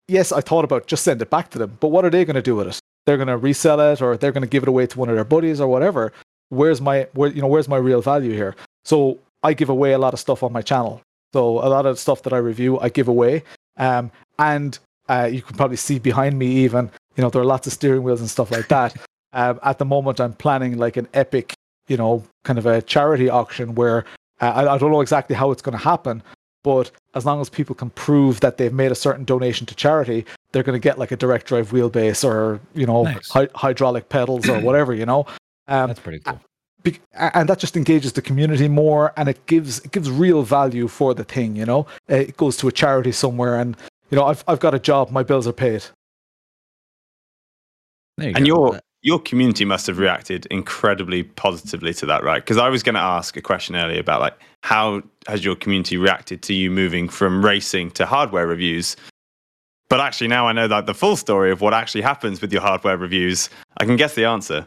yes, I thought about just send it back to them, but what are they going to do with it? They're going to resell it, or they're going to give it away to one of their buddies, or whatever. Where's my, where, you know, where's my real value here? So I give away a lot of stuff on my channel. So a lot of stuff that I review, I give away. Um, and uh, you can probably see behind me, even you know, there are lots of steering wheels and stuff like that. um, at the moment, I'm planning like an epic, you know, kind of a charity auction where uh, I, I don't know exactly how it's going to happen, but as long as people can prove that they've made a certain donation to charity, they're going to get like a direct drive wheelbase or you know nice. hy- hydraulic pedals or whatever. You know, um, that's pretty cool. And that just engages the community more, and it gives it gives real value for the thing. You know, uh, it goes to a charity somewhere, and you know, I've I've got a job, my bills are paid. You and your uh, your community must have reacted incredibly positively to that, right? Because I was going to ask a question earlier about like how has your community reacted to you moving from racing to hardware reviews? But actually, now I know that the full story of what actually happens with your hardware reviews, I can guess the answer.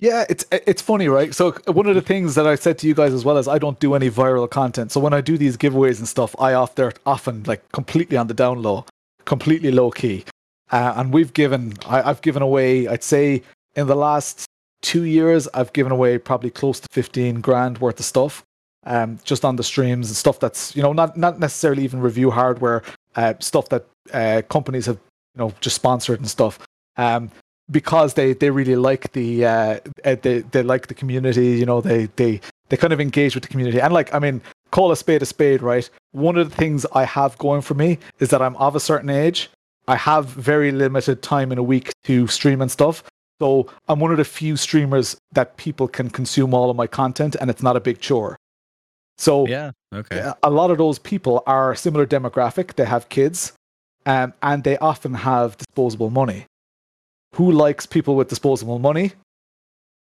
Yeah, it's it's funny, right? So one of the things that I said to you guys as well is I don't do any viral content. So when I do these giveaways and stuff, I off there often like completely on the down low, completely low key. Uh, and we've given, I, I've given away, I'd say in the last two years, I've given away probably close to 15 grand worth of stuff. Um, just on the streams and stuff that's you know not not necessarily even review hardware uh, stuff that uh, companies have you know just sponsored and stuff. Um, because they they really like the uh, uh, they they like the community. You know, they they they kind of engage with the community. And like, I mean, call a spade a spade, right? One of the things I have going for me is that I'm of a certain age. I have very limited time in a week to stream and stuff. So I'm one of the few streamers that people can consume all of my content, and it's not a big chore. So yeah, okay. A lot of those people are similar demographic. They have kids, um, and they often have disposable money who likes people with disposable money?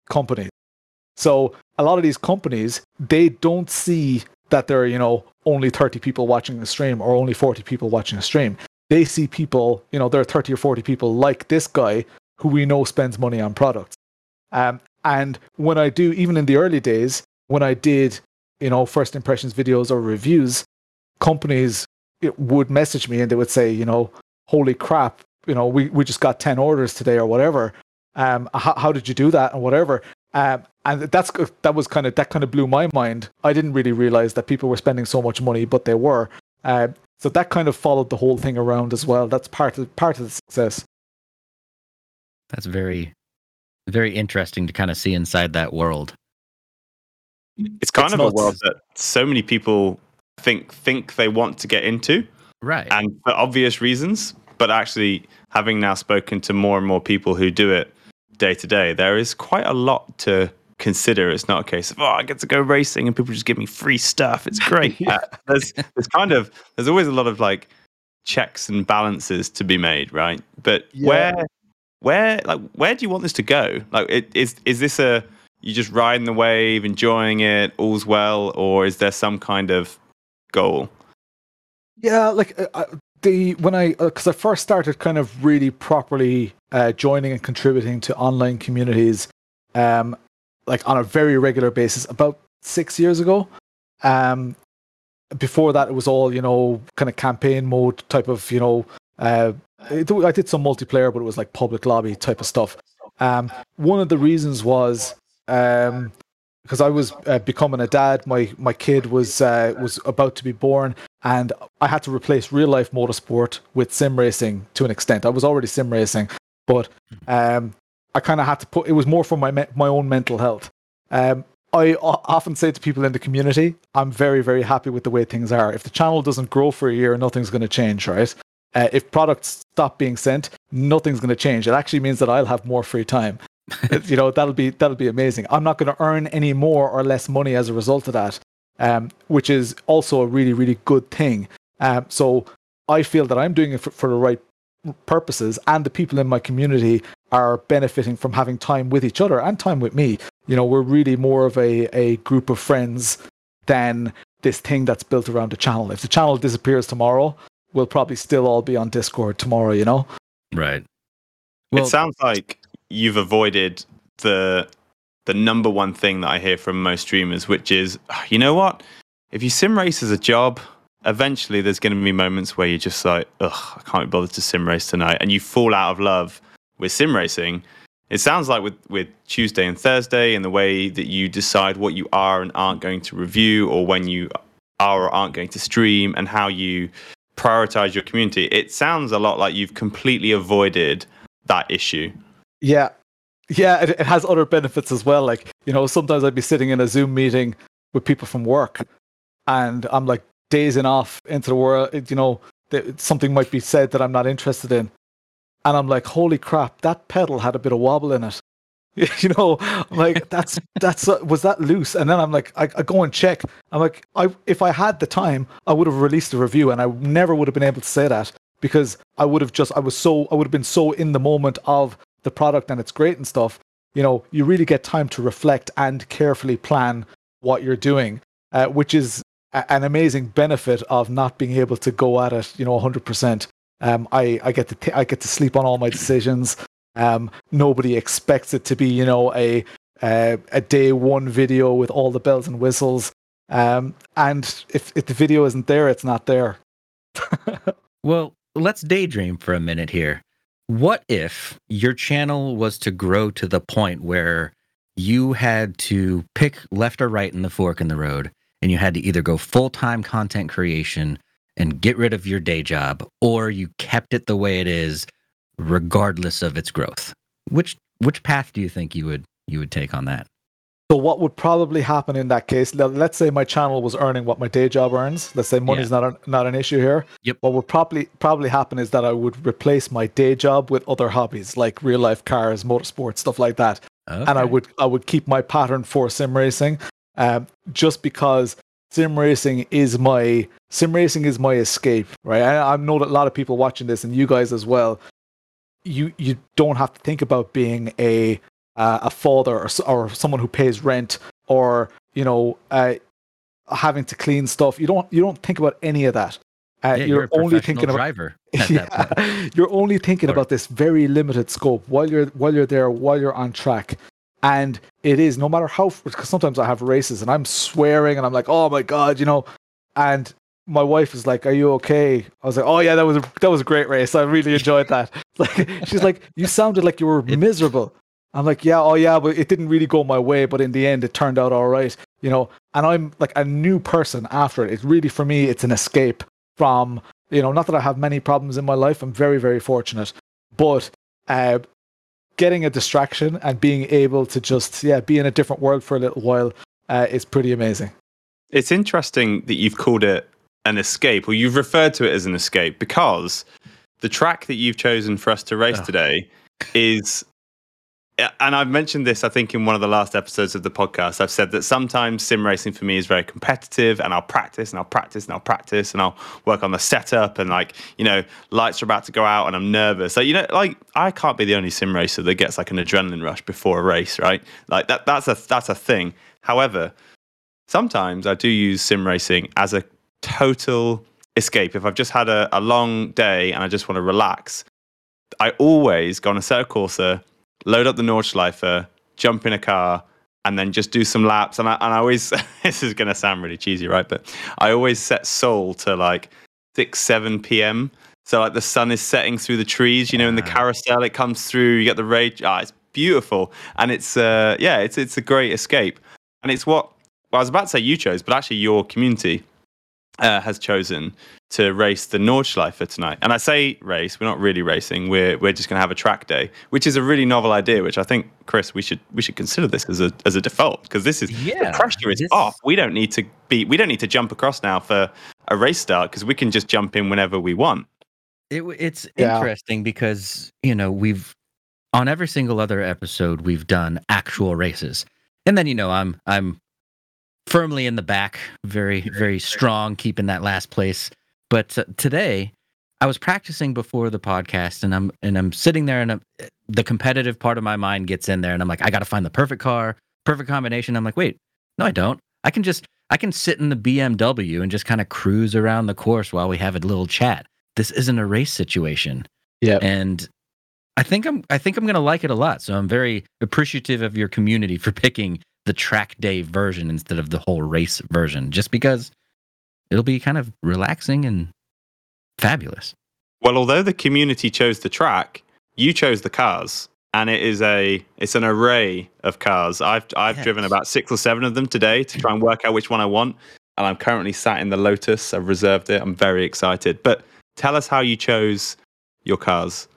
Companies. So a lot of these companies, they don't see that there are, you know, only 30 people watching a stream or only 40 people watching a stream. They see people, you know, there are 30 or 40 people like this guy who we know spends money on products. Um, and when I do, even in the early days, when I did, you know, first impressions videos or reviews, companies would message me and they would say, you know, holy crap, you know, we, we just got 10 orders today or whatever. Um, how, how did you do that and whatever? Um, and that's that was kind of that kind of blew my mind. I didn't really realize that people were spending so much money, but they were. Uh, so that kind of followed the whole thing around as well. That's part of part of the success. That's very, very interesting to kind of see inside that world. It's kind it's of a world that so many people think think they want to get into, right? And for obvious reasons, but actually, having now spoken to more and more people who do it day to day, there is quite a lot to consider. It's not a case of oh, I get to go racing and people just give me free stuff. It's great. yeah. There's there's kind of there's always a lot of like checks and balances to be made, right? But yeah. where where like where do you want this to go? Like, it, is is this a you just riding the wave, enjoying it, all's well, or is there some kind of goal? Yeah, like uh, the when I because uh, I first started kind of really properly uh, joining and contributing to online communities, um, like on a very regular basis about six years ago. Um, before that, it was all you know, kind of campaign mode type of you know. Uh, I did some multiplayer, but it was like public lobby type of stuff. Um, one of the reasons was um, because I was uh, becoming a dad. My my kid was uh, was about to be born, and I had to replace real life motorsport with sim racing to an extent. I was already sim racing, but um, I kind of had to put. It was more for my me- my own mental health. Um, I often say to people in the community, I'm very, very happy with the way things are. If the channel doesn't grow for a year, nothing's going to change, right? Uh, if products stop being sent, nothing's going to change. It actually means that I'll have more free time. you know, that'll be that'll be amazing. I'm not going to earn any more or less money as a result of that, um, which is also a really, really good thing. Um, so I feel that I'm doing it for, for the right purposes, and the people in my community are benefiting from having time with each other and time with me. You know, we're really more of a, a group of friends than this thing that's built around the channel. If the channel disappears tomorrow, we'll probably still all be on Discord tomorrow, you know? Right. Well, it sounds like you've avoided the the number one thing that I hear from most streamers, which is, ah, you know what? If you sim race as a job, eventually there's going to be moments where you're just like, ugh, I can't be bothered to sim race tonight, and you fall out of love with sim racing. It sounds like with, with Tuesday and Thursday and the way that you decide what you are and aren't going to review or when you are or aren't going to stream and how you prioritize your community, it sounds a lot like you've completely avoided that issue. Yeah. Yeah, it, it has other benefits as well. Like, you know, sometimes I'd be sitting in a Zoom meeting with people from work and I'm like dazing off into the world, you know, something might be said that I'm not interested in and I'm like, holy crap, that pedal had a bit of wobble in it. you know, I'm like that's that's uh, was that loose? And then I'm like, I, I, go and check. I'm like, I if I had the time, I would have released a review, and I never would have been able to say that because I would have just I was so I would have been so in the moment of the product and it's great and stuff. You know, you really get time to reflect and carefully plan what you're doing, uh, which is a- an amazing benefit of not being able to go at it, you know, 100%. Um, I, I get to t- I get to sleep on all my decisions. Um, nobody expects it to be, you know, a a, a day one video with all the bells and whistles. Um, and if if the video isn't there, it's not there. well, let's daydream for a minute here. What if your channel was to grow to the point where you had to pick left or right in the fork in the road, and you had to either go full time content creation and get rid of your day job, or you kept it the way it is, regardless of its growth. Which which path do you think you would you would take on that? So what would probably happen in that case? Let's say my channel was earning what my day job earns. Let's say money's yeah. not a, not an issue here. Yep. What would probably probably happen is that I would replace my day job with other hobbies like real life cars, motorsports, stuff like that. Okay. And I would I would keep my pattern for sim racing, um, just because sim racing is my sim racing is my escape, right? I, I know that a lot of people watching this, and you guys as well. You you don't have to think about being a uh, a father or, or someone who pays rent or you know uh, having to clean stuff. You don't you don't think about any of that. Uh, yeah, you're, you're only thinking about driver. yeah, you're only thinking or, about this very limited scope while you're while you're there while you're on track. And it is no matter how because sometimes I have races and I'm swearing and I'm like, oh my god, you know, and my wife is like, "Are you okay?" I was like, "Oh yeah, that was a that was a great race. I really enjoyed that." Like she's like, "You sounded like you were miserable." I'm like, "Yeah, oh yeah, but it didn't really go my way, but in the end, it turned out all right." You know, and I'm like a new person after it. It's really for me, it's an escape from you know, not that I have many problems in my life. I'm very very fortunate, but uh, getting a distraction and being able to just yeah be in a different world for a little while uh, is pretty amazing. It's interesting that you've called it an escape, or you've referred to it as an escape, because the track that you've chosen for us to race oh. today is and I've mentioned this, I think, in one of the last episodes of the podcast. I've said that sometimes sim racing for me is very competitive, and I'll practice and I'll practice and I'll practice and I'll work on the setup. And, like, you know, lights are about to go out and I'm nervous. Like, you know, like, I can't be the only sim racer that gets like an adrenaline rush before a race, right? Like, that, that's, a, that's a thing. However, sometimes I do use sim racing as a total escape. If I've just had a, a long day and I just want to relax, I always go on Assetto Corsa load up the Nordschleife, jump in a car, and then just do some laps. And I, and I always, this is going to sound really cheesy, right? But I always set Sol to like 6, 7 p.m. So like the sun is setting through the trees, you know, in the carousel, it comes through, you get the rage. Ah, it's beautiful. And it's, uh, yeah, it's, it's a great escape. And it's what, well, I was about to say you chose, but actually your community uh, has chosen to race the Nordschleife tonight. And I say race, we're not really racing. We're we're just going to have a track day, which is a really novel idea. Which I think, Chris, we should we should consider this as a as a default because this is Yeah, the pressure is this- off. We don't need to be we don't need to jump across now for a race start because we can just jump in whenever we want. It, it's Yeah. interesting because you know we've on every single other episode we've done actual races, and then you know I'm I'm firmly in the back, very very strong, keeping that last place. But uh, today I was practicing before the podcast, and I'm and I'm sitting there, and I'm, the competitive part of my mind gets in there, and I'm like, I got to find the perfect car, perfect combination. I'm like, wait, no, I don't. I can just I can sit in the BMW and just kind of cruise around the course while we have a little chat this isn't a race situation Yeah. and i think i'm i think i'm going to like it a lot so i'm very appreciative of your community for picking the track day version instead of the whole race version just because it'll be kind of relaxing and fabulous Well, although the community chose the track, you chose the cars, and it is a it's an array of cars. I've I've driven about six or seven of them today to try and work out which one I want, and I'm currently sat in the Lotus. I've reserved it. I'm very excited. But tell us how you chose your cars.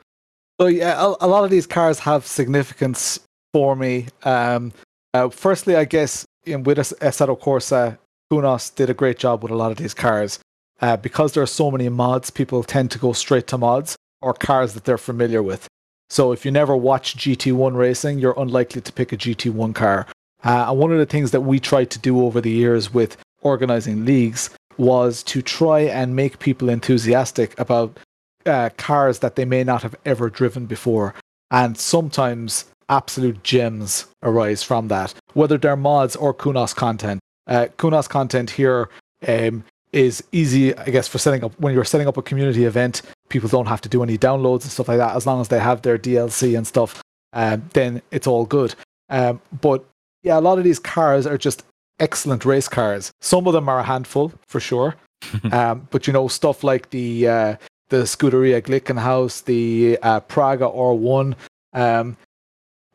So yeah, a, a lot of these cars have significance for me. Um, uh, firstly, I guess in with As- Assetto Corsa, Kunos did a great job with a lot of these cars. Uh, because there are so many mods, people tend to go straight to mods or cars that they're familiar with. So if you never watch GT1 racing, you're unlikely to pick a GT1 car. Uh, and one of the things that we tried to do over the years with organizing leagues was to try and make people enthusiastic about uh, cars that they may not have ever driven before. And sometimes absolute gems arise from that, whether they're mods or Kunos content. Uh, Kunos content here um, is easy, I guess, for setting up when you're setting up a community event. People don't have to do any downloads and stuff like that. As long as they have their DLC and stuff, um, then it's all good. Um, but yeah, a lot of these cars are just excellent race cars. Some of them are a handful for sure. um, but you know, stuff like the uh, the Scuderia Glickenhaus, the uh, Praga R1, um,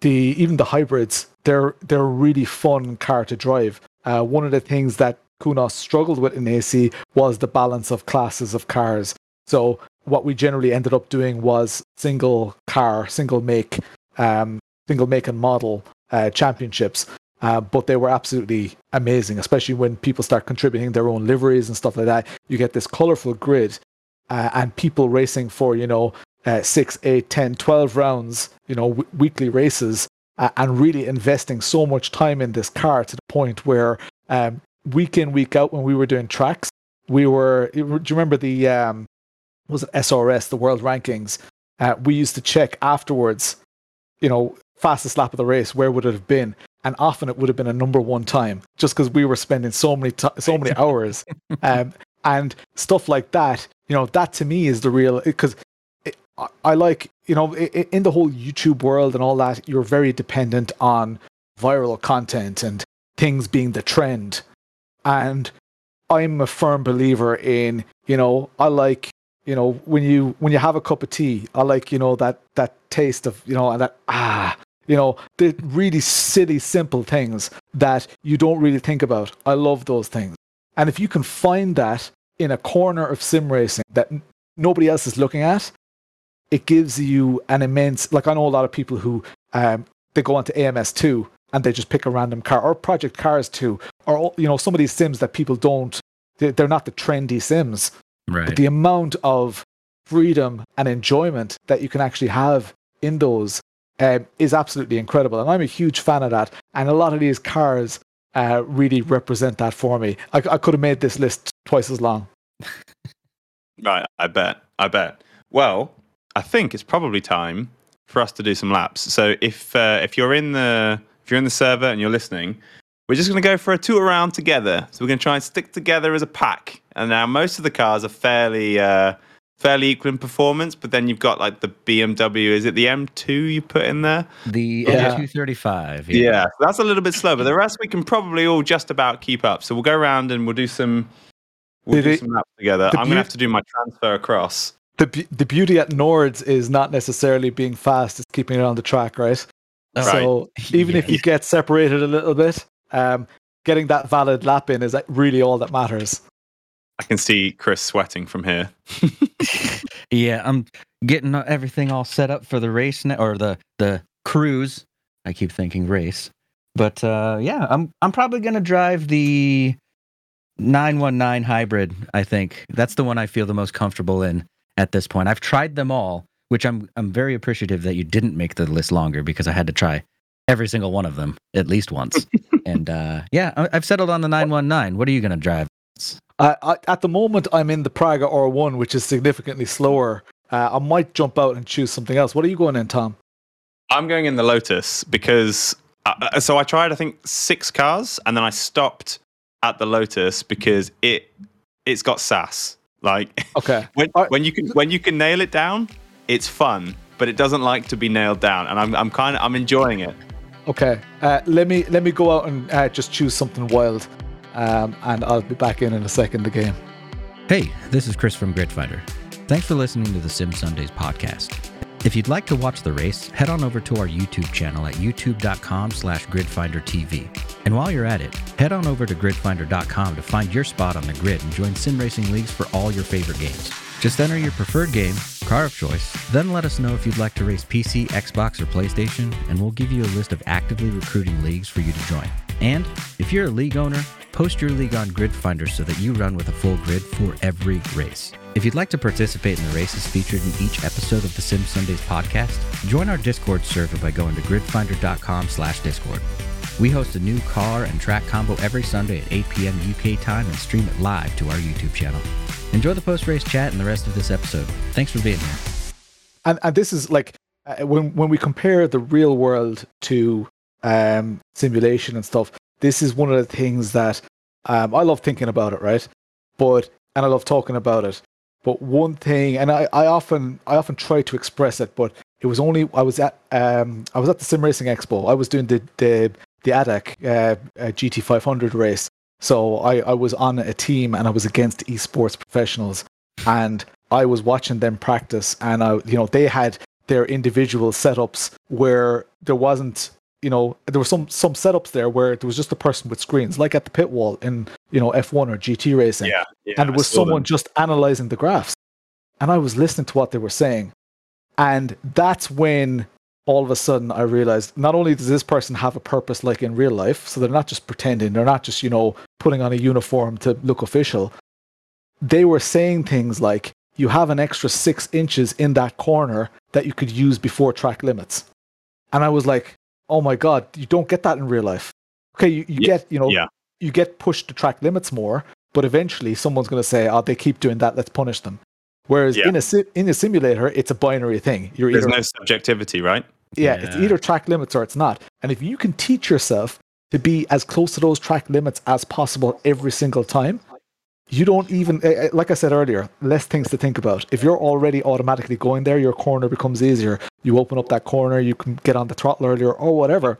the even the hybrids, they're they're a really fun car to drive. Uh, one of the things that Kunos struggled with in AC was the balance of classes of cars. So what we generally ended up doing was single car, single make, um, single make and model uh, championships. Uh, but they were absolutely amazing, especially when people start contributing their own liveries and stuff like that. You get this colorful grid uh, and people racing for, you know, uh, 6, 8, 10, 12 rounds, you know, w- weekly races, uh, and really investing so much time in this car to the point where um, week in, week out, when we were doing tracks, we were, do you remember the, um, was it SRS, the world rankings? Uh, we used to check afterwards, you know, fastest lap of the race, where would it have been? And often it would have been a number one time, just because we were spending so many ti so many hours, um, and stuff like that. You know, that to me is the real because I, like you know in the whole YouTube world and all that. You're very dependent on viral content and things being the trend, and I'm a firm believer in you know I like you know when you when you have a cup of tea I like you know that that taste of you know and that ah you know the really silly simple things that you don't really think about I love those things and if you can find that in a corner of sim racing that nobody else is looking at it gives you an immense like I know a lot of people who um they go onto AMS2 and they just pick a random car or Project Cars 2 or you know some of these sims that people don't they- they're not the trendy sims right but the amount of freedom and enjoyment that you can actually have in those um, is absolutely incredible and i'm a huge fan of that and a lot of these cars uh, really represent that for me I, I could have made this list twice as long Right, I bet. I bet. Well, I think it's probably time for us to do some laps. So if uh, if you're in the if you're in the server and you're listening, we're just going to go for a tour around together. So we're going to try and stick together as a pack. And now most of the cars are fairly uh, fairly equal in performance, but then you've got like the BMW. Is it the M2 you put in there? the Yeah. M235 Yeah, so that's a little bit slow, but the rest we can probably all just about keep up. So we'll go around and we'll do some we'll Did do some laps together. I'm going to have to do my transfer across. The, be- the beauty at nords is not necessarily being fast it's keeping it on the track right Oh, so even if you get separated a little bit um, getting that valid lap in is really all that matters I can see Chris sweating from here. yeah, I'm getting everything all set up for the race now, or the the cruise. I keep thinking race, but uh, yeah, I'm I'm probably gonna drive the 919 hybrid. I think that's the one I feel the most comfortable in at this point. I've tried them all, which I'm I'm very appreciative that you didn't make the list longer because I had to try every single one of them at least once. and uh, yeah, I've settled on the 919. What are you gonna drive? Uh, I, at the moment, I'm in the Praga R1, which is significantly slower. Uh, I might jump out and choose something else. What are you going in, Tom? I'm going in the Lotus because uh, uh, so I tried I think six cars and then I stopped at the Lotus because it it's got sass. Like okay, when, right. when you can when you can nail it down, it's fun, but it doesn't like to be nailed down, and I'm I'm kind of I'm enjoying it. Okay, uh, let me let me go out and uh, just choose something wild. Um, and I'll be back in in a second again. Hey, this is Chris from Grid Gridfinder. Thanks for listening to the Sim Sundays podcast. If you'd like to watch the race, head on over to our YouTube channel at youtube.com slash gridfindertv. And while you're at it, head on over to gridfinder.com to find your spot on the grid and join sim racing leagues for all your favorite games. Just enter your preferred game, car of choice, then let us know if you'd like to race PC, Xbox, or PlayStation, and we'll give you a list of actively recruiting leagues for you to join. And if you're a league owner, post your league on Grid Finder so that you run with a full grid for every race. If you'd like to participate in the races featured in each episode of the Sim Sundays podcast, join our Discord server by going to gridfinder.com slash discord. We host a new car and track combo every Sunday at 8 p.m. UK time and stream it live to our YouTube channel. Enjoy the post-race chat and the rest of this episode. Thanks for being here. And, and this is like uh, when when we compare the real world to um, simulation and stuff, this is one of the things that um, I love thinking about it, right? But and I love talking about it. But one thing, and I, I often I often try to express it, but it was only I was at um, I was at the Sim Racing Expo. I was doing the the the ADAC uh, uh GT500 race, so I, I was on a team and I was against esports professionals, and I was watching them practice, and I you know they had their individual setups where there wasn't you know there were some some setups there where there was just a person with screens like at the pit wall in you know F1 or GT racing. Yeah, yeah and it was someone them. just analyzing the graphs. And I was listening to what they were saying. And that's when all of a sudden I realized not only does this person have a purpose like in real life so they're not just pretending they're not just you know putting on a uniform to look official. They were saying things like you have an extra six inches in that corner that you could use before track limits. And I was like oh my god, you don't get that in real life. Okay, you, you yeah. get you know yeah. you get pushed to track limits more, but eventually someone's going to say, oh, they keep doing that, let's punish them. Whereas yeah. in a in a simulator, it's a binary thing. You're There's either, no subjectivity, right? Yeah, it's either track limits or it's not. And if you can teach yourself to be as close to those track limits as possible every single time, you don't even eh, eh, like i said earlier less things to think about. If you're already automatically going there your corner becomes easier. You open up that corner you can get on the throttle earlier or whatever.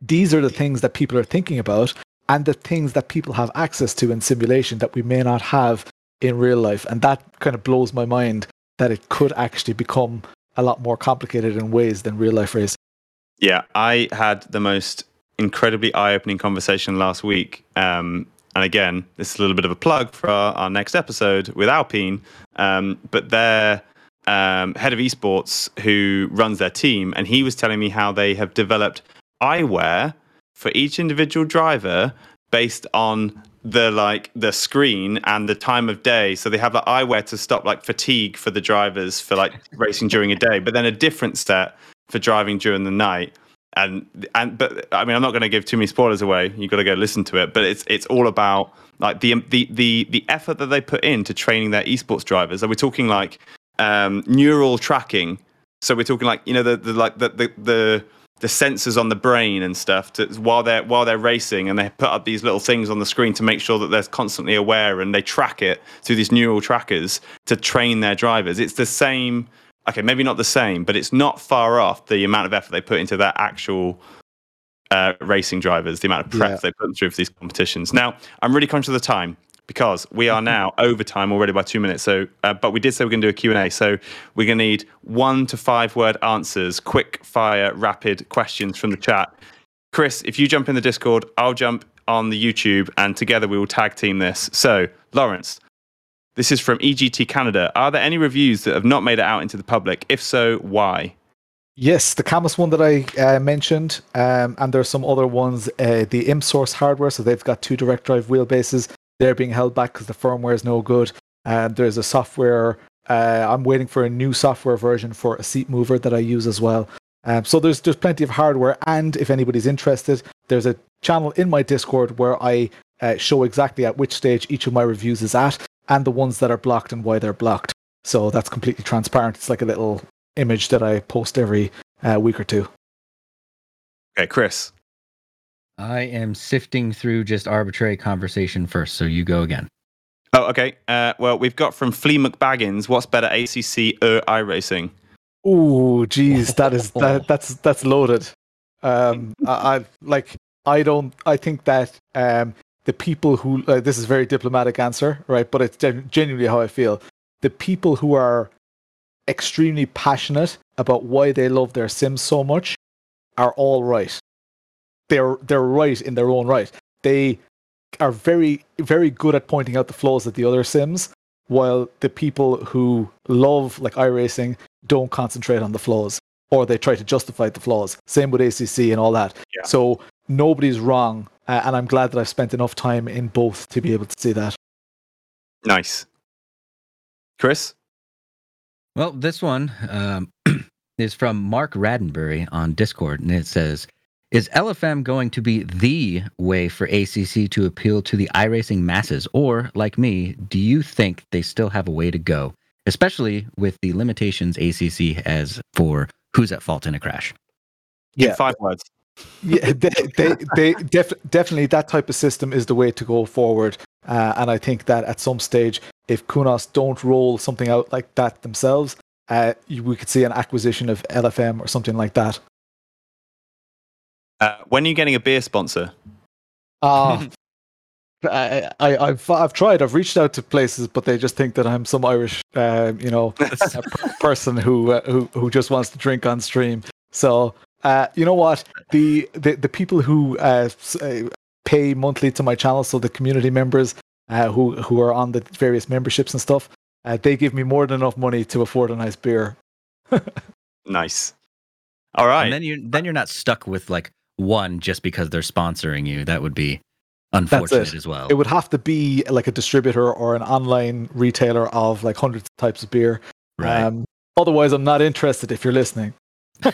These are the things that people are thinking about and the things that people have access to in simulation that we may not have in real life. And that kind of blows my mind that it could actually become a lot more complicated in ways than real life race yeah i had the most incredibly eye-opening conversation last week um, and again, this is a little bit of a plug for our, our next episode with Alpine. Um, but their um, head of esports who runs their team, and he was telling me how they have developed eyewear for each individual driver based on the like the screen and the time of day. So they have like eyewear to stop like fatigue for the drivers for like racing during a day, but then a different set for driving during the night and and but I mean I'm not going to give too many spoilers away. You've got to go listen to it. But it's it's all about like the the the the effort that they put into training their esports drivers. Are we talking like um, neural tracking? So we're talking like you know the, the like the, the the the sensors on the brain and stuff to, while they're while they're racing, and they put up these little things on the screen to make sure that they're constantly aware, and they track it through these neural trackers to train their drivers. It's the same okay, maybe not the same, but it's not far off the amount of effort they put into their actual uh, racing drivers, the amount of prep yeah. they put through for these competitions. Now, I'm really conscious of the time because we are now over time already by two minutes. So, uh, but we did say we're going to do a Q&A. So we're going to need one to five word answers, quick fire, rapid questions from the chat. Chris, if you jump in the Discord, I'll jump on the YouTube and together we will tag team this. So, Laurence, This is from EGT Canada. Are there any reviews that have not made it out into the public? If so, why? Yes, the Cammus one that I uh, mentioned, um, and there's some other ones. Uh, the ImSource hardware, so they've got two direct drive wheelbases. They're being held back because the firmware is no good. And there's a software. Uh, I'm waiting for a new software version for a seat mover that I use as well. Um, so there's there's plenty of hardware, and if anybody's interested, there's a channel in my Discord where I uh, show exactly at which stage each of my reviews is at, and the ones that are blocked and why they're blocked. So that's completely transparent. It's like a little image that I post every uh, week or two. Okay, Chris. I am sifting through just arbitrary conversation first, so you go again. Oh, okay. Uh, well, we've got from Flea McBaggins. What's better, ACC or iRacing? Ooh, geez, that is that that's that's loaded. Um, I, I like I don't. I think that um, the people who uh, this is a very diplomatic answer, right? But it's genuinely how I feel. The people who are extremely passionate about why they love their Sims so much are all right. They're they're right in their own right. They are very very good at pointing out the flaws of the other Sims, while the people who love like iRacing don't concentrate on the flaws or they try to justify the flaws. Same with ACC and all that. Yeah. So nobody's wrong, uh, and I'm glad that I've spent enough time in both to be able to see that. Nice. Chris? Well, this one um, is from Mark Raddenbury on Discord, and it says, "Is LFM going to be the way for ACC to appeal to the iRacing masses, or like me, do you think they still have a way to go, especially with the limitations ACC has for who's at fault in a crash?" In Yeah. five words. Yeah, they, they, they def- definitely that type of system is the way to go forward. Uh, and I think that at some stage, if Kunos don't roll something out like that themselves, uh, we could see an acquisition of LFM or something like that. Uh, when are you getting a beer sponsor? Uh, I, I, I've, I've tried. I've reached out to places, but they just think that I'm some Irish, uh, you know, person who, uh, who who just wants to drink on stream. So, uh, you know what? The the, the people who uh, uh, pay monthly to my channel, so the community members uh, who who are on the various memberships and stuff, uh, they give me more than enough money to afford a nice beer. Nice. All right. And then you then you're not stuck with like one just because they're sponsoring you. That would be unfortunate as well. It would have to be like a distributor or an online retailer of like hundreds of types of beer. right. Um, otherwise, I'm not interested if you're listening.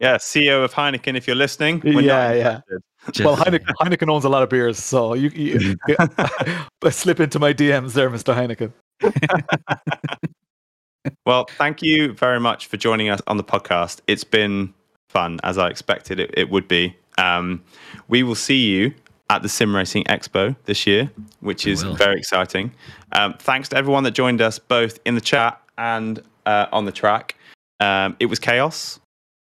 yeah, CEO of Heineken, if you're listening. Yeah, yeah. Just well. Heineken, Heineken owns a lot of beers, so you, you, you slip into my DMs there, Mr. Heineken. Well, thank you very much for joining us on the podcast. It's been fun, as I expected it, it would be. Um, we will see you at the Sim Racing Expo this year, which We is will. very exciting. Um, thanks to everyone that joined us both in the chat and uh, on the track. Um, it was chaos.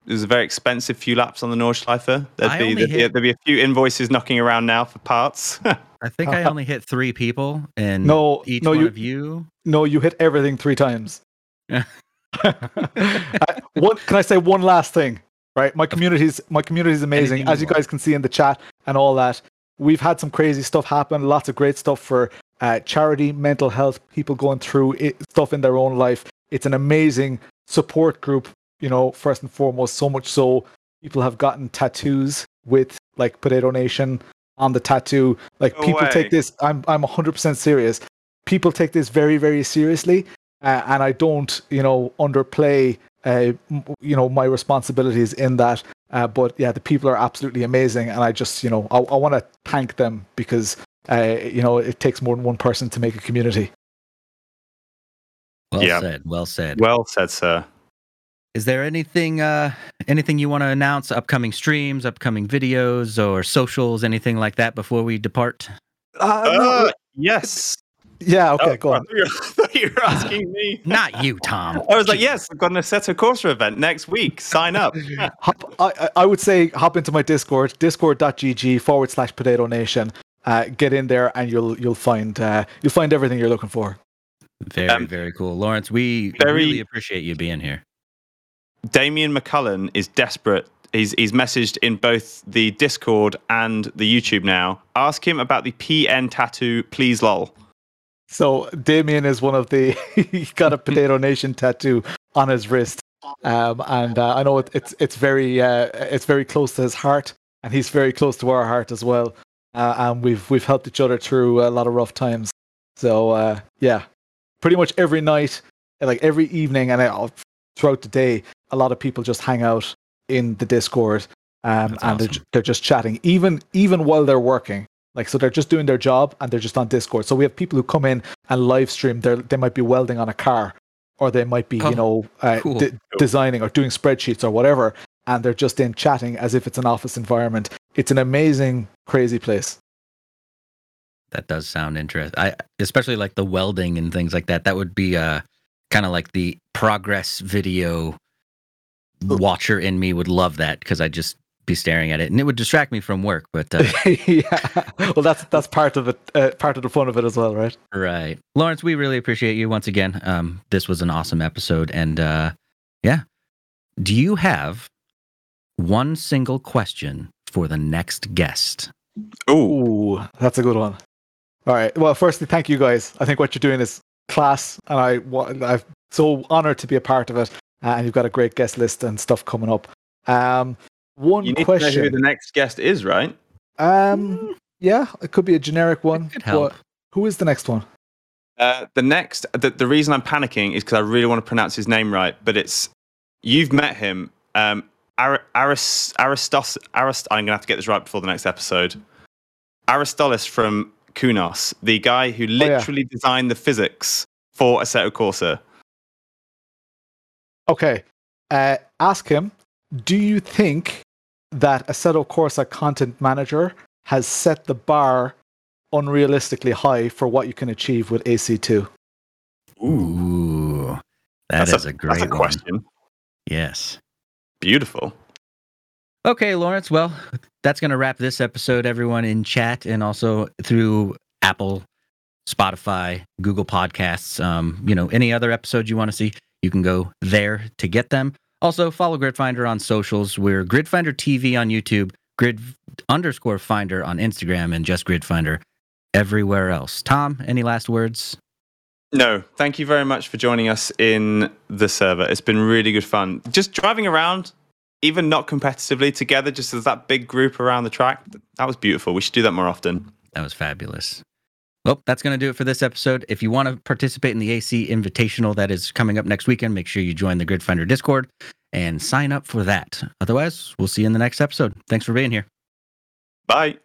It was a very expensive few laps on the Nordschleife. There'd I be, there'd, be, hit- there'd be a few invoices knocking around now for parts. I think I only hit three people, and No, each no, one you- of you. No, you hit everything three times. Yeah. Uh, one, can I say one last thing? Right, my community's my community is amazing, Anything as you guys can see in the chat and all that. We've had some crazy stuff happen. Lots of great stuff for uh, charity, mental health, people going through it, stuff in their own life. It's an amazing support group. You know, first and foremost, so much so people have gotten tattoos with like Potato Nation on the tattoo. Like No people way. take this. I'm I'm 100% serious. People take this very very seriously, uh, and I don't you know underplay uh, m- you know my responsibilities in that. Uh, but yeah, the people are absolutely amazing, and I just you know I, I want to thank them because uh, you know it takes more than one person to make a community. Well Yeah. said. Well said. well said, sir. Is there anything uh anything you want to announce? Upcoming streams, upcoming videos, or socials, anything like that before we depart? Uh, no, Uh, yes. yeah, okay, Oh, go on. you were- I thought you were asking me. Not you, Tom. I was like, yes, I've got an Assetto Corsa event next week. Sign up. Hop, I, I- I would say hop into my Discord, discord.gg forward slash potato nation. Uh, get in there and you'll you'll find uh, you'll find everything you're looking for. Very, Um, very cool, Laurence. We very- really appreciate you being here. Damien McCullen is desperate. He's, he's messaged in both the Discord and the YouTube now. Ask him about the PN tattoo, please, lol. So Damien is one of the. he's got a Potato Nation tattoo on his wrist, um, and uh, I know it, it's it's very uh, it's very close to his heart, and he's very close to our heart as well. Uh, and we've we've helped each other through a lot of rough times. So uh, yeah, pretty much every night, like every evening, and uh, throughout the day, a lot of people just hang out in the Discord, um, and they're, they're just chatting, even even while they're working. Like so, they're just doing their job and they're just on Discord. So we have people who come in and live stream. They they might be welding on a car, or they might be Oh, you know uh, cool. de- designing or doing spreadsheets or whatever, and they're just in chatting as if it's an office environment. It's an amazing, crazy place. That does sound interesting. I especially like the welding and things like that. That would be uh kind of like the progress video watcher in me would love that because I'd just be staring at it and it would distract me from work. But uh, yeah, well, that's that's part of it, uh, part of the fun of it as well, right? right, Laurence, we really appreciate you once again. Um, this was an awesome episode, and uh, yeah, do you have one single question for the next guest? Ooh, Ooh, that's a good one. All right. Well, firstly, thank you guys. I think what you're doing is class, and I I'm so honored to be a part of it. Uh, and you've got a great guest list and stuff coming up. Um, one you need to know question. who the next guest is, right? um, yeah, it could be a generic one. It could help. but Who is the next one? Uh, the next, the, the reason I'm panicking is because I really want to pronounce his name right, but it's you've met him, um, Ar- Aris, Aristos, Arist. I'm gonna have to get this right before the next episode. Aristolis from Kunos, the guy who yeah. literally designed the physics for Assetto Corsa. Okay. Uh, ask him. Do you think that Assetto Corsa Content Manager has set the bar unrealistically high for what you can achieve with AC2? Ooh, that That's is a, great That's a one. question. Yes. Beautiful. Okay, Laurence. Well, that's going to wrap this episode, everyone in chat and also through Apple, Spotify, Google Podcasts. Um, you know, any other episodes you want to see, you can go there to get them. Also, follow Gridfinder on socials. We're Gridfinder TV on YouTube, Grid underscore Finder on Instagram, and just Gridfinder everywhere else. Tom, any last words? No, thank you very much for joining us in the server. It's been really good fun. Just driving around, even not competitively together, just as that big group around the track. That was beautiful. We should do that more often. That was fabulous. Well, that's going to do it for this episode. If you want to participate in the AC Invitational that is coming up next weekend, make sure you join the Gridfinder Discord and sign up for that. Otherwise, we'll see you in the next episode. Thanks for being here. Bye.